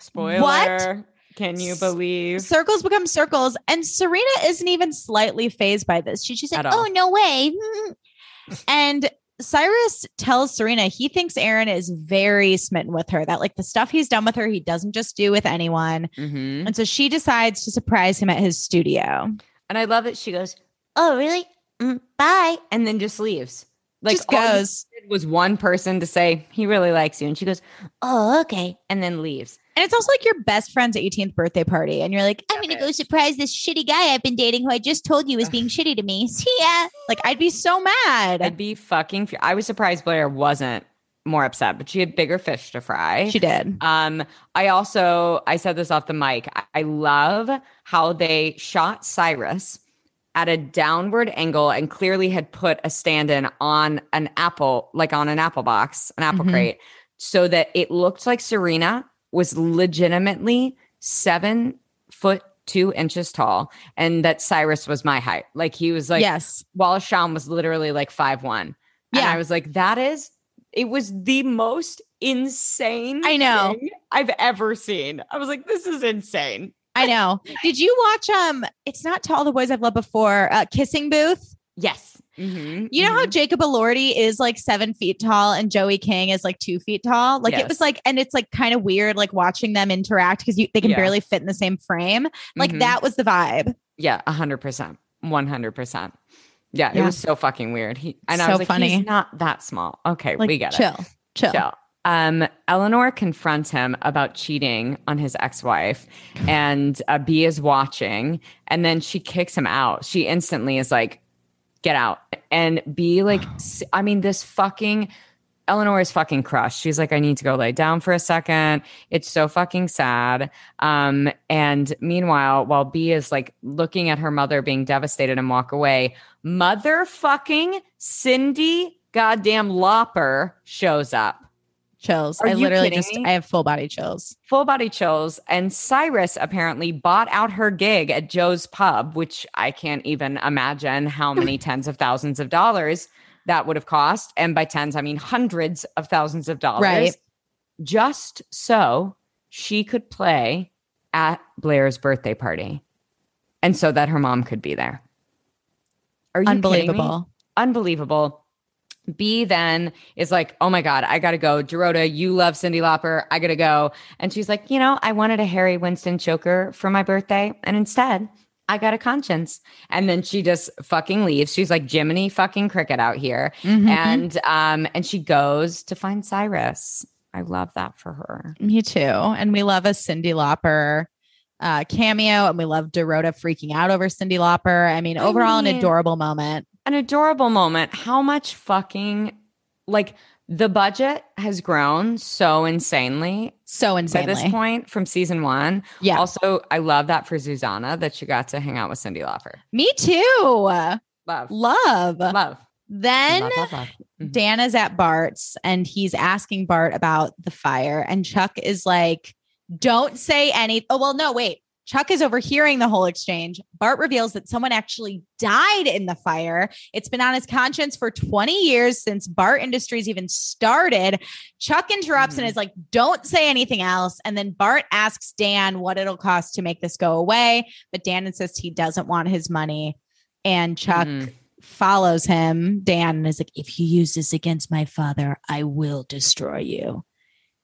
[SPEAKER 2] Spoiler. What? Can you believe?
[SPEAKER 3] Circles become circles. And Serena isn't even slightly phased by this. She, she's like, Oh, no way. and Cyrus tells Serena he thinks Aaron is very smitten with her, that like the stuff he's done with her, he doesn't just do with anyone.
[SPEAKER 2] Mhm.
[SPEAKER 3] And so she decides to surprise him at his studio.
[SPEAKER 2] And I love it. She goes, "Oh, really? Mm, bye," and then just leaves. Like
[SPEAKER 3] just goes.
[SPEAKER 2] was one person to say he really likes you, and she goes, "Oh, okay," and then leaves.
[SPEAKER 3] And it's also like your best friend's 18th birthday party. And you're like, I'm going to go surprise this shitty guy I've been dating who I just told you was being shitty to me. See ya. Like, I'd be so mad.
[SPEAKER 2] I'd be fucking. Fu- I was surprised Blair wasn't more upset, but she had bigger fish to fry.
[SPEAKER 3] she did.
[SPEAKER 2] Um, I also I said this off the mic. I, I love how they shot Cyrus at a downward angle and clearly had put a stand-in on an apple, like on an apple box, an apple
[SPEAKER 3] Mhm.
[SPEAKER 2] crate, so that it looked like Serena was legitimately seven foot two inches tall, and that Cyrus was my height. Like he was like
[SPEAKER 3] yes.
[SPEAKER 2] Wallace Shawn was literally like five one. And I was like, that is it was the most insane
[SPEAKER 3] I know
[SPEAKER 2] I've ever seen. I was like, this is insane.
[SPEAKER 3] I know. Did you watch um it's not to all the boys I've loved before, uh, Kissing Booth?
[SPEAKER 2] Yes. Mm-hmm.
[SPEAKER 3] You know mm-hmm.
[SPEAKER 2] how
[SPEAKER 3] Jacob Elordi is like seven feet tall and Joey King is like two feet tall? Like yes. it was like, and it's like kind of weird, like watching them interact because they can
[SPEAKER 2] yeah.
[SPEAKER 3] barely fit in the same frame. Like
[SPEAKER 2] mm-hmm.
[SPEAKER 3] that was the vibe.
[SPEAKER 2] Yeah, 100%. 100%. Yeah, yeah, it was so fucking weird. He and
[SPEAKER 3] so I
[SPEAKER 2] was like,
[SPEAKER 3] funny.
[SPEAKER 2] he's not that small. Okay,
[SPEAKER 3] like,
[SPEAKER 2] we get chill, it.
[SPEAKER 3] Chill, chill.
[SPEAKER 2] Um, Eleanor confronts him about cheating on his ex-wife, and uh, B is watching, and then she kicks him out. She instantly is like, "Get out!" And B, like, I mean, this fucking Eleanor is fucking crushed. She's like, "I need to go lay down for a second. It's so fucking sad." Um, and meanwhile, while B is like looking at her mother being devastated and walk away, motherfucking Cyndi goddamn Lauper shows up.
[SPEAKER 3] Chills.
[SPEAKER 2] Are
[SPEAKER 3] I
[SPEAKER 2] you
[SPEAKER 3] literally
[SPEAKER 2] kidding
[SPEAKER 3] just
[SPEAKER 2] me?
[SPEAKER 3] I have full body chills.
[SPEAKER 2] Full body chills. And Cyrus apparently bought out her gig at Joe's Pub, which I can't even imagine how many tens of thousands of dollars that would have cost. And by tens, I mean hundreds of thousands of dollars.
[SPEAKER 3] Right.
[SPEAKER 2] Just so she could play at Blair's birthday party. And so that her mom could be there. Are you?
[SPEAKER 3] Unbelievable.
[SPEAKER 2] unbelievable. B then is like, oh my God, I gotta go. Dorota, you love Cyndi Lauper. I gotta go. And she's like, you know, I wanted a Harry Winston choker for my birthday. And instead, I got a conscience. And then she just fucking leaves. She's like Jiminy fucking cricket out here.
[SPEAKER 3] Mhm.
[SPEAKER 2] And um, and she goes to find Cyrus. I love that for her.
[SPEAKER 3] Me too. And we love a Cyndi Lauper uh, cameo, and we love Dorota freaking out over Cyndi Lauper. I mean,
[SPEAKER 2] I
[SPEAKER 3] overall, an adorable moment.
[SPEAKER 2] An adorable moment. How much fucking like the budget has grown so insanely
[SPEAKER 3] So insanely.
[SPEAKER 2] At this point from season one.
[SPEAKER 3] yeah,
[SPEAKER 2] Also, I love that for Susanna that she got to hang out with Cyndi Lauper.
[SPEAKER 3] me too.
[SPEAKER 2] Love,
[SPEAKER 3] Love.
[SPEAKER 2] love,
[SPEAKER 3] Then
[SPEAKER 2] love, love, love. Mhm.
[SPEAKER 3] Dan is at Bart's and he's asking Bart about the fire. And Chuck is like, don't say any. Oh, well, no, wait. Chuck is overhearing the whole exchange. Bart reveals that someone actually died in the fire. It's been on his conscience for 20 years since Bart Industries even started. Chuck interrupts and
[SPEAKER 2] Mhm.
[SPEAKER 3] is like, don't say anything else. And then Bart asks Dan what it'll cost to make this go away. But Dan insists he doesn't want his money. And Chuck
[SPEAKER 2] Mhm.
[SPEAKER 3] follows him, Dan, and is like, if you use this against my father, I will destroy you.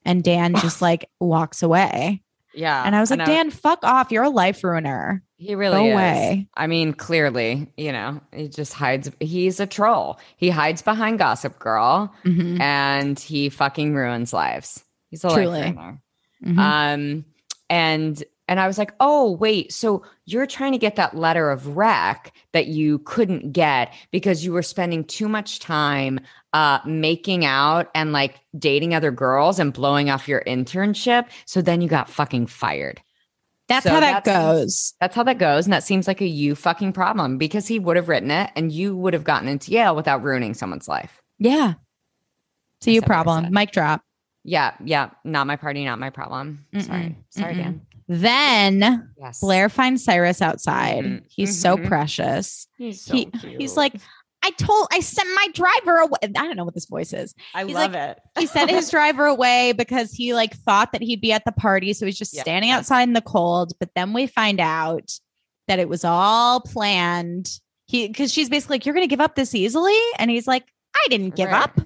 [SPEAKER 3] And Dan just like walks away.
[SPEAKER 2] Yeah.
[SPEAKER 3] And I was like, Dan, fuck off. You're a life ruiner.
[SPEAKER 2] he really
[SPEAKER 3] go
[SPEAKER 2] is.
[SPEAKER 3] away.
[SPEAKER 2] I mean, clearly, you know, he just hides. He's a troll. He hides behind Gossip Girl
[SPEAKER 3] Mhm.
[SPEAKER 2] and he fucking ruins lives. He's a
[SPEAKER 3] Truly.
[SPEAKER 2] life ruiner.
[SPEAKER 3] Mhm.
[SPEAKER 2] Um, and and I was like, oh wait, so you're trying to get that letter of rec that you couldn't get because you were spending too much time uh making out and like dating other girls and blowing off your internship. So then you got fucking fired.
[SPEAKER 3] That's
[SPEAKER 2] so
[SPEAKER 3] how that
[SPEAKER 2] that's-
[SPEAKER 3] goes.
[SPEAKER 2] That's how that goes. And that seems like a you fucking problem because he would have written it and you would have gotten into Yale without ruining someone's life.
[SPEAKER 3] Yeah.
[SPEAKER 2] I
[SPEAKER 3] you
[SPEAKER 2] said what I
[SPEAKER 3] problem. Mic drop.
[SPEAKER 2] Yeah, yeah. Not my party, not my problem. Sorry.
[SPEAKER 3] Mm-mm,
[SPEAKER 2] Sorry,
[SPEAKER 3] mm-mm.
[SPEAKER 2] Dan.
[SPEAKER 3] Then
[SPEAKER 2] Yes.
[SPEAKER 3] Blair finds Cyrus outside.
[SPEAKER 2] Mhm,
[SPEAKER 3] He's so
[SPEAKER 2] mhm.
[SPEAKER 3] precious.
[SPEAKER 2] He's so
[SPEAKER 3] he,
[SPEAKER 2] cute.
[SPEAKER 3] he's like, I told, I sent my driver away. I don't know what this voice is.
[SPEAKER 2] I
[SPEAKER 3] he's
[SPEAKER 2] love
[SPEAKER 3] like-
[SPEAKER 2] it.
[SPEAKER 3] he sent his driver away because he like thought that he'd be at the party so he's just
[SPEAKER 2] Yeah.
[SPEAKER 3] standing outside in the cold but then we find out that it was all planned he because she's basically like you're gonna give up this easily and he's like i didn't give
[SPEAKER 2] Right.
[SPEAKER 3] up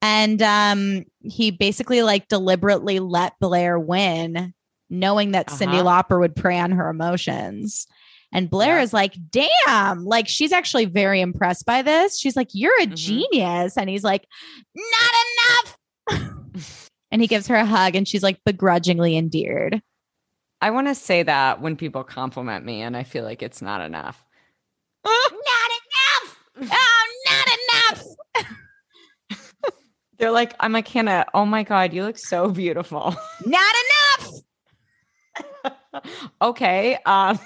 [SPEAKER 3] and um he basically like deliberately let blair win knowing that cyndi
[SPEAKER 2] Uh-huh.
[SPEAKER 3] lauper would prey on her emotions and Blair
[SPEAKER 2] Yeah.
[SPEAKER 3] is like, damn, like she's actually very impressed by this. She's like, you're a
[SPEAKER 2] Mhm.
[SPEAKER 3] genius. And he's like, not enough. and he gives her a hug and she's like begrudgingly endeared.
[SPEAKER 2] I want to say that when people compliment me, and I feel like it's not enough.
[SPEAKER 3] not enough. Oh, not enough.
[SPEAKER 2] They're like, I'm like, Hannah, oh my God, you look so beautiful.
[SPEAKER 3] Not enough.
[SPEAKER 2] okay. Um,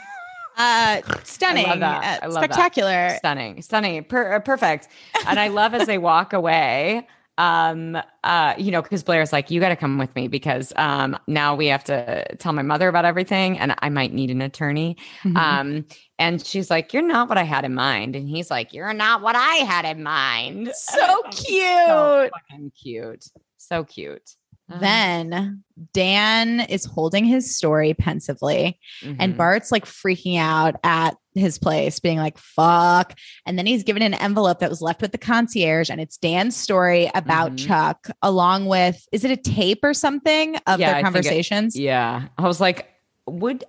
[SPEAKER 3] Uh, stunning.
[SPEAKER 2] that.
[SPEAKER 3] Uh,
[SPEAKER 2] I love that.
[SPEAKER 3] spectacular.
[SPEAKER 2] stunning, stunning, per- uh, perfect. And I love as they walk away. Um, uh, you know, because Blair's like, you got to come with me because um, now we have to tell my mother about everything, and I might need an attorney.
[SPEAKER 3] Mhm.
[SPEAKER 2] Um, and she's like, "You're not what I had in mind," and he's like, "You're not what I had in mind."
[SPEAKER 3] so cute.
[SPEAKER 2] so fucking cute, so cute. Uh-huh.
[SPEAKER 3] Then Dan is holding his story pensively, and
[SPEAKER 2] Mhm.
[SPEAKER 3] Bart's like freaking out at his place, being like, fuck. And then he's given an envelope that was left with the concierge, and it's Dan's story about
[SPEAKER 2] Mhm.
[SPEAKER 3] Chuck, along with, is it a tape or something of
[SPEAKER 2] Yeah, I
[SPEAKER 3] their
[SPEAKER 2] think it-
[SPEAKER 3] conversations?
[SPEAKER 2] Yeah. I was like, would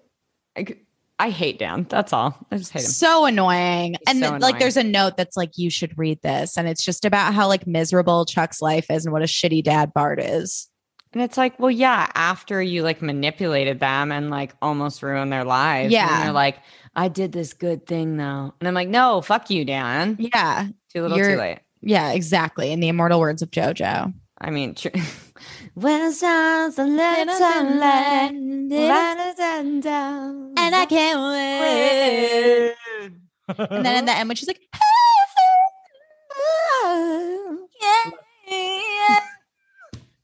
[SPEAKER 2] I hate Dan. That's all. I just hate him.
[SPEAKER 3] So annoying.
[SPEAKER 2] He's
[SPEAKER 3] and
[SPEAKER 2] so
[SPEAKER 3] th- like there's a note that's like, you should read this. And it's just about how like miserable Chuck's life is and what a shitty dad Bart is.
[SPEAKER 2] And it's like, well, yeah, after you like manipulated them and like almost ruined their lives.
[SPEAKER 3] Yeah.
[SPEAKER 2] And you're like, I did this good thing though. And I'm like, no, fuck you, Dan.
[SPEAKER 3] Yeah.
[SPEAKER 2] Too little,
[SPEAKER 3] You're-
[SPEAKER 2] too late.
[SPEAKER 3] Yeah, exactly. In the immortal words of JoJo.
[SPEAKER 2] I mean, tr- when sounds a little
[SPEAKER 3] And I can't wait. And then in the end, when she's like,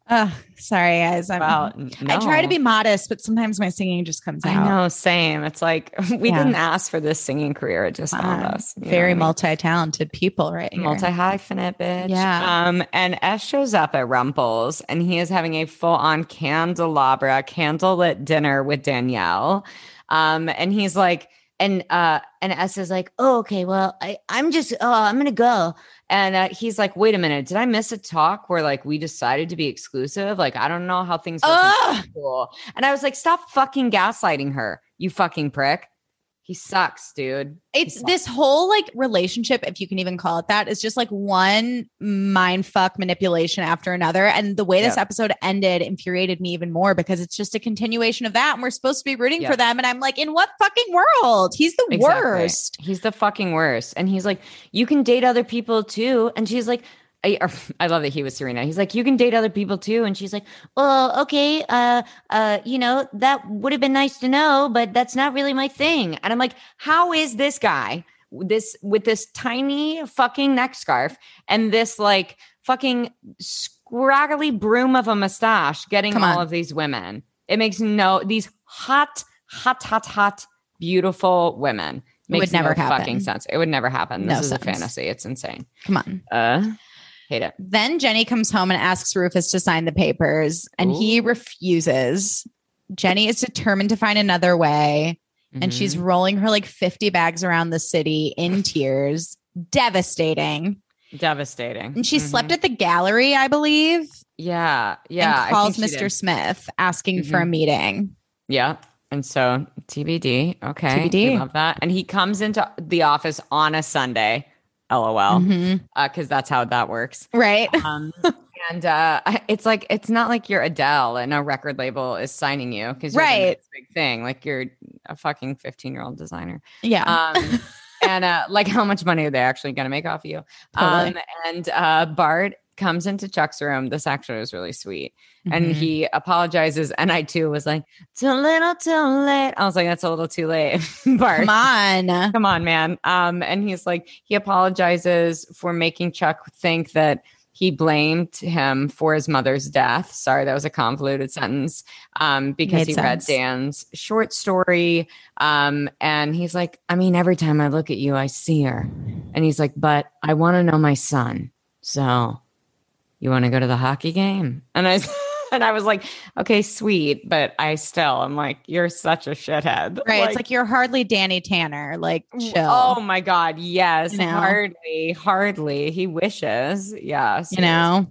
[SPEAKER 3] oh, sorry, guys. I'm,
[SPEAKER 2] well,
[SPEAKER 3] I try to be modest, but sometimes my singing just comes out.
[SPEAKER 2] I know, same. It's like we
[SPEAKER 3] Yeah.
[SPEAKER 2] didn't ask for this singing career. It just found
[SPEAKER 3] Uh,
[SPEAKER 2] us.
[SPEAKER 3] Very
[SPEAKER 2] I mean?
[SPEAKER 3] multi-talented people, right?
[SPEAKER 2] multi hyphenate bitch.
[SPEAKER 3] Yeah.
[SPEAKER 2] Um, and S shows up at Rumple's and he is having a full on candelabra, candlelit dinner with Danielle. Um, and he's like, and uh, and S is like, oh, okay, well, I, I'm just, oh, I'm gonna go. And uh, he's like, wait a minute, did I miss a talk where like we decided to be exclusive? Like, I don't know how things work. in
[SPEAKER 3] Ugh.
[SPEAKER 2] school. And I was like, stop fucking gaslighting her, you fucking prick. He sucks, dude.
[SPEAKER 3] It's
[SPEAKER 2] He's
[SPEAKER 3] this whole like relationship, if you can even call it that, is just like one mind fuck manipulation after another. And the way this episode ended infuriated me even more because it's just a continuation of that. And we're supposed to be rooting for them. And I'm like, in what fucking world? He's the
[SPEAKER 2] Exactly.
[SPEAKER 3] worst.
[SPEAKER 2] He's the fucking worst. And he's like, you can date other people too. And she's like, I, I love that he was Serena. He's like, you can date other people too. And she's like, well, okay, uh, uh, you know, that would have been nice to know, but that's not really my thing. And I'm like, how is this guy this with this tiny fucking neck scarf and this like fucking scraggly broom of a mustache getting all of these women? It makes no these hot, hot, hot, hot, beautiful women.
[SPEAKER 3] It would never
[SPEAKER 2] no
[SPEAKER 3] happen.
[SPEAKER 2] fucking sense. It would never happen. This
[SPEAKER 3] No
[SPEAKER 2] is
[SPEAKER 3] sense.
[SPEAKER 2] a fantasy. It's insane.
[SPEAKER 3] Come on.
[SPEAKER 2] Uh hate it.
[SPEAKER 3] Then Jenny comes home and asks Rufus to sign the papers, and he refuses. Jenny is determined to find another way, and she's
[SPEAKER 2] Mhm.
[SPEAKER 3] rolling her like 50 bags around the city in tears. Devastating.
[SPEAKER 2] devastating.
[SPEAKER 3] And she
[SPEAKER 2] Mhm.
[SPEAKER 3] slept at the gallery, I believe,
[SPEAKER 2] Yeah, yeah.
[SPEAKER 3] And calls Mr. Smith asking for a
[SPEAKER 2] Mhm.
[SPEAKER 3] meeting.
[SPEAKER 2] Yeah. And so TBD. Okay.
[SPEAKER 3] TBD.
[SPEAKER 2] We love that. And he comes into the office on a Sunday. LOL. Because that's how that works.
[SPEAKER 3] Right.
[SPEAKER 2] Um, and uh, it's like it's not like you're Adele and a record label is signing you because
[SPEAKER 3] Right.
[SPEAKER 2] big thing. Like you're a fucking 15 year old designer.
[SPEAKER 3] Yeah.
[SPEAKER 2] Um, and uh, like how much money are they actually going to make off of you?
[SPEAKER 3] Totally.
[SPEAKER 2] Um, and uh, Bart comes into Chuck's room. This actually was really sweet. And
[SPEAKER 3] Mhm.
[SPEAKER 2] he apologizes. And I too was like, too little, too late. I was like, that's a little too late, Bart.
[SPEAKER 3] Come on.
[SPEAKER 2] Come on, man. Um, and he's like, he apologizes for making Chuck think that he blamed him for his mother's death. Sorry, that was a convoluted sentence. Um, because
[SPEAKER 3] Made
[SPEAKER 2] he read. Dan's short story. Um, and he's like, I mean, every time I look at you, I see her. And he's like, but I want to know my son. So you want to go to the hockey game? And I and I was like, okay, sweet, but I still I'm like, you're such a shithead.
[SPEAKER 3] Right. it's like you're hardly Danny Tanner. Like, chill.
[SPEAKER 2] Oh my god, yes.
[SPEAKER 3] You know?
[SPEAKER 2] Hardly, hardly. He wishes. Yes.
[SPEAKER 3] you know?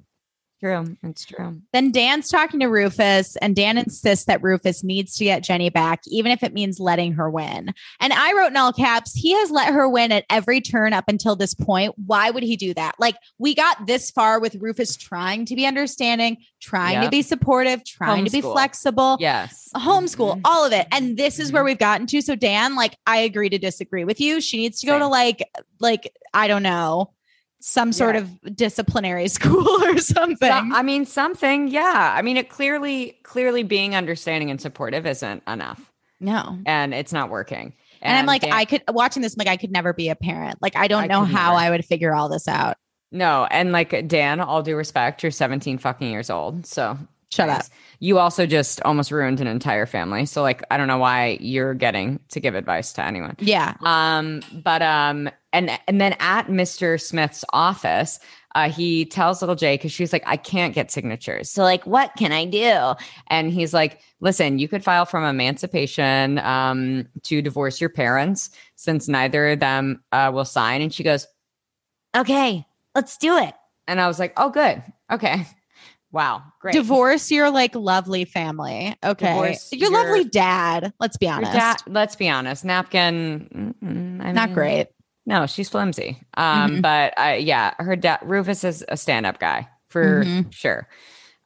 [SPEAKER 2] True. It's true.
[SPEAKER 3] Then Dan's talking to Rufus, and Dan insists that Rufus needs to get Jenny back, even if it means letting her win. And I wrote in all caps, he has let her win at every turn up until this point. Why would he do that? Like, we got this far with Rufus trying to be understanding, trying to be supportive, trying to be
[SPEAKER 2] Homeschool.
[SPEAKER 3] flexible.
[SPEAKER 2] Yes.
[SPEAKER 3] Homeschool,
[SPEAKER 2] Mhm.
[SPEAKER 3] all of it. And this is where
[SPEAKER 2] Mhm.
[SPEAKER 3] we've gotten to. So Dan, like, I agree to disagree with you. She needs to go to like, like, I don't know, some sort
[SPEAKER 2] Yeah.
[SPEAKER 3] of disciplinary school or something.
[SPEAKER 2] So- I mean, something. Yeah. I mean, it clearly, clearly being understanding and supportive isn't enough,
[SPEAKER 3] no.
[SPEAKER 2] and it's not working.
[SPEAKER 3] And, I'm like,
[SPEAKER 2] Dan-
[SPEAKER 3] I could watching this, I'm like, I could never be a parent. Like, I don't
[SPEAKER 2] I
[SPEAKER 3] know how
[SPEAKER 2] never.
[SPEAKER 3] I would figure all this out.
[SPEAKER 2] no, and like Dan, all due respect, you're 17 fucking years old, so
[SPEAKER 3] Shut up.
[SPEAKER 2] You also just almost ruined an entire family. So like, I don't know why you're getting to give advice to anyone.
[SPEAKER 3] Yeah.
[SPEAKER 2] Um, but um, and and then at Mr. Smith's office, uh, he tells little J because she's like, I can't get signatures. So, like, what can I do? And he's like, listen, you could file from emancipation um, to divorce your parents since neither of them uh, will sign. And she goes, okay, let's do it. And I was like, oh, good. Okay. Wow. Great.
[SPEAKER 3] Divorce your like lovely family. Okay.
[SPEAKER 2] Divorce
[SPEAKER 3] your,
[SPEAKER 2] your-
[SPEAKER 3] lovely dad. Let's be honest.
[SPEAKER 2] dad- let's be honest. Napkin, mm, I
[SPEAKER 3] Not
[SPEAKER 2] mean,
[SPEAKER 3] great.
[SPEAKER 2] No, she's flimsy. Um,
[SPEAKER 3] Mhm.
[SPEAKER 2] but I, yeah, her dad Rufus is a stand-up guy for
[SPEAKER 3] Mhm.
[SPEAKER 2] sure.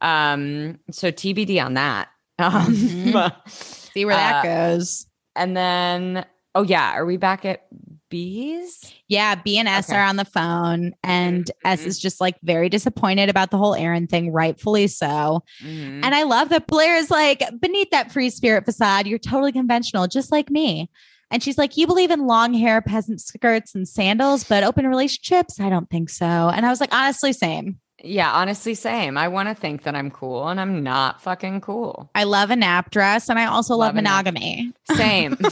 [SPEAKER 2] Um, so TBD on that. Um,
[SPEAKER 3] Mhm. See where that
[SPEAKER 2] Uh,
[SPEAKER 3] goes.
[SPEAKER 2] and then, oh yeah, are we back at bees?
[SPEAKER 3] Yeah, B and S
[SPEAKER 2] Okay.
[SPEAKER 3] are on the phone, and S
[SPEAKER 2] Mhm.
[SPEAKER 3] is just like very disappointed about the whole Aaron thing, rightfully so.
[SPEAKER 2] Mhm.
[SPEAKER 3] And I love that Blair is like, beneath that free spirit facade, you're totally conventional, just like me. And she's like, You believe in long hair, peasant skirts, and sandals, but open relationships? I don't think so. And I was like, Honestly, same.
[SPEAKER 2] yeah, honestly, same. I want to think that I'm cool, and I'm not fucking cool.
[SPEAKER 3] I love a nap dress, and I also love,
[SPEAKER 2] Love
[SPEAKER 3] monogamy.
[SPEAKER 2] Same.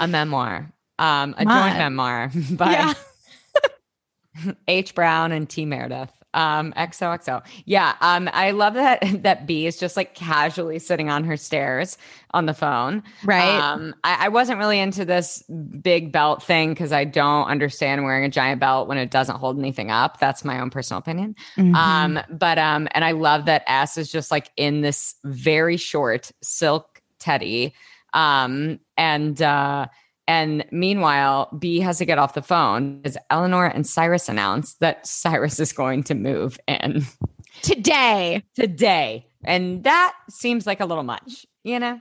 [SPEAKER 2] a memoir, um, a
[SPEAKER 3] My.
[SPEAKER 2] joint memoir by. H. Brown and T. Meredith. Um, XOXO. Yeah. Um, I love that that B is just like casually sitting on her stairs on the phone.
[SPEAKER 3] Right.
[SPEAKER 2] Um, I, I wasn't really into this big belt thing because I don't understand wearing a giant belt when it doesn't hold anything up. That's my own personal opinion.
[SPEAKER 3] Mhm.
[SPEAKER 2] Um, but um, and I love that S is just like in this very short silk teddy. Um, and uh and meanwhile, B has to get off the phone as Eleanor and Cyrus announced that Cyrus is going to move in
[SPEAKER 3] Today,
[SPEAKER 2] today. And that seems like a little much, you know?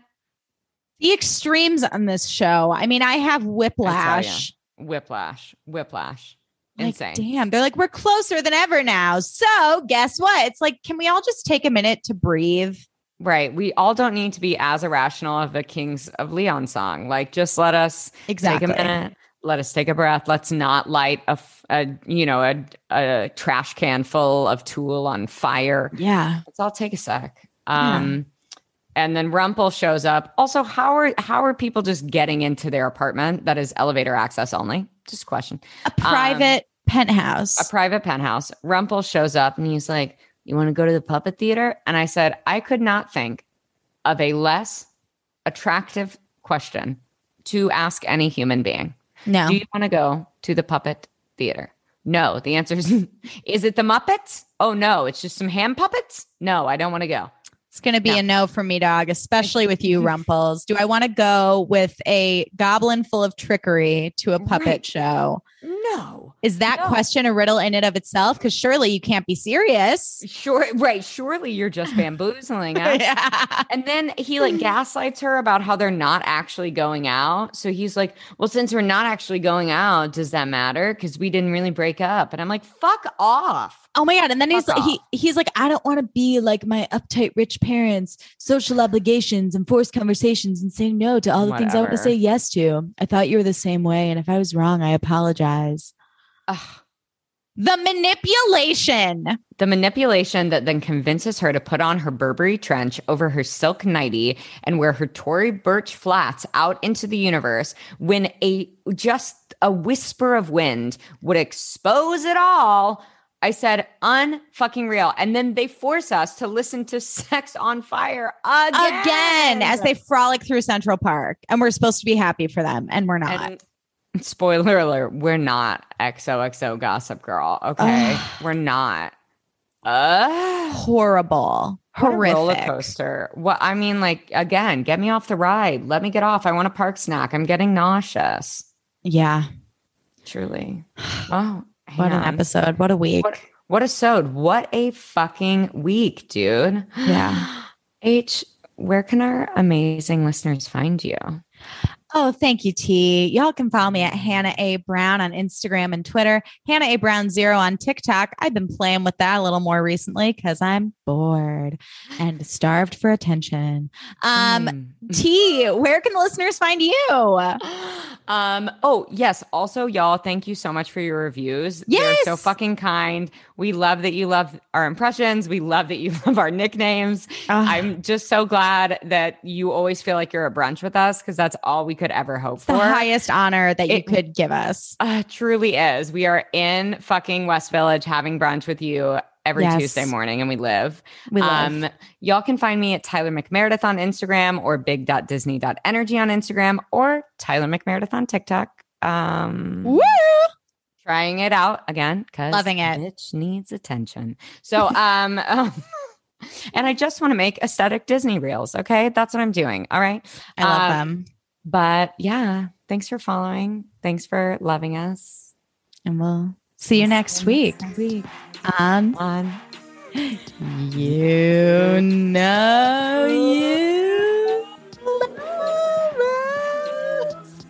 [SPEAKER 3] the extremes on this show. I mean, I have whiplash.
[SPEAKER 2] Whiplash, whiplash.
[SPEAKER 3] Like,
[SPEAKER 2] Insane.
[SPEAKER 3] damn, they're like, we're closer than ever now. So, guess what? It's like, can we all just take a minute to breathe?
[SPEAKER 2] Right. We all don't need to be as irrational of the Kings of Leon song. Like, just let us
[SPEAKER 3] Exactly.
[SPEAKER 2] take a minute. Let us take a breath. Let's not light a, a you know, a, a trash can full of Tool on fire.
[SPEAKER 3] Yeah.
[SPEAKER 2] Let's all take a sec. Um, and then Rumple shows up. Also, how are how are people just getting into their apartment that is elevator access only? Just a question.
[SPEAKER 3] A private penthouse.
[SPEAKER 2] A private penthouse. Rumple shows up and he's like, "You want to go to the puppet theater?" And I said, "I could not think of a less attractive question to ask any human being.
[SPEAKER 3] no.
[SPEAKER 2] Do you want to go to the puppet theater?" No. The answer is, is it the Muppets? Oh no, it's just some hand puppets. No, I don't want to go.
[SPEAKER 3] It's going to be
[SPEAKER 2] No.
[SPEAKER 3] a no for me, dog, especially with you, Rumples. Do I want to go with a goblin full of trickery to a puppet
[SPEAKER 2] Right.
[SPEAKER 3] show?
[SPEAKER 2] No.
[SPEAKER 3] Is that
[SPEAKER 2] No.
[SPEAKER 3] question a riddle in and of itself? Because surely you can't be serious.
[SPEAKER 2] Sure, right. Surely you're just bamboozling us.
[SPEAKER 3] yeah.
[SPEAKER 2] And then he like gaslights her about how they're not actually going out. So he's like, Well, since we're not actually going out, does that matter? Because we didn't really break up. And I'm like, Fuck off.
[SPEAKER 3] Oh my god! And then he's
[SPEAKER 2] Fuck
[SPEAKER 3] like, he he's like, I don't want to be like my uptight rich parents, social obligations and forced conversations, and say no to all the things I want to say yes to. I thought you were the same way, and if I was wrong, I apologize.
[SPEAKER 2] Ugh.
[SPEAKER 3] The manipulation.
[SPEAKER 2] The manipulation that then convinces her to put on her Burberry trench over her silk nightie and wear her Tory Burch flats out into the universe when a just a whisper of wind would expose it all. I said, unfucking real. And then they force us to listen to Sex on Fire again.
[SPEAKER 3] Again, as they frolic through Central Park, and we're supposed to be happy for them, and we're not.
[SPEAKER 2] And spoiler alert, we're not XOXO Gossip Girl. Okay.
[SPEAKER 3] Ugh.
[SPEAKER 2] we're not. Uh,
[SPEAKER 3] Horrible,
[SPEAKER 2] What a roller coaster. What I mean, like again, get me off the ride. Let me get off. I want a park snack. I'm getting nauseous.
[SPEAKER 3] Yeah.
[SPEAKER 2] Truly. Oh,
[SPEAKER 3] What an episode. What a week.
[SPEAKER 2] What what a sode. What a fucking week, dude.
[SPEAKER 3] Yeah.
[SPEAKER 2] H, where can our amazing listeners find you?
[SPEAKER 3] Oh, thank you, T. Y'all can follow me at Hannah A. Brown on Instagram and Twitter. Hannah A. Brown Zero on TikTok. I've been playing with that a little more recently because I'm bored and starved for attention. Um,
[SPEAKER 2] Mm.
[SPEAKER 3] T, where can the listeners find you?
[SPEAKER 2] um oh yes. Also y'all thank you so much for your reviews. They're so fucking kind. We love that you love our impressions. We love that you love our nicknames.
[SPEAKER 3] Ugh,
[SPEAKER 2] i'm just so glad that you always feel like you're at brunch with us because that's all we could ever hope
[SPEAKER 3] it's the
[SPEAKER 2] for.
[SPEAKER 3] highest honor that you could give us.
[SPEAKER 2] uh, truly is. We are in fucking west village having brunch with you every
[SPEAKER 3] Yes.
[SPEAKER 2] tuesday morning and we live
[SPEAKER 3] We love.
[SPEAKER 2] Um, y'all can find me at Tyler McMeredith on Instagram or big.disney.energy on Instagram or Tyler McMeredith on TikTok. Um,
[SPEAKER 3] Woo!
[SPEAKER 2] trying it out again because
[SPEAKER 3] Loving it.
[SPEAKER 2] Bitch needs attention. So, um, um, and I just want to make aesthetic Disney reels. Okay, that's what I'm doing. All right,
[SPEAKER 3] I love
[SPEAKER 2] um,
[SPEAKER 3] them.
[SPEAKER 2] but yeah, thanks for following. Thanks for loving us.
[SPEAKER 3] And we'll see you next week
[SPEAKER 2] Next week um,
[SPEAKER 3] on
[SPEAKER 2] on
[SPEAKER 3] You Know You Love Us.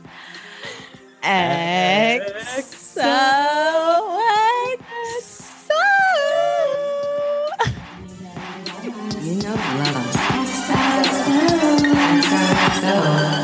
[SPEAKER 3] XOXO.
[SPEAKER 1] You know you love us. XOXO. XOXO.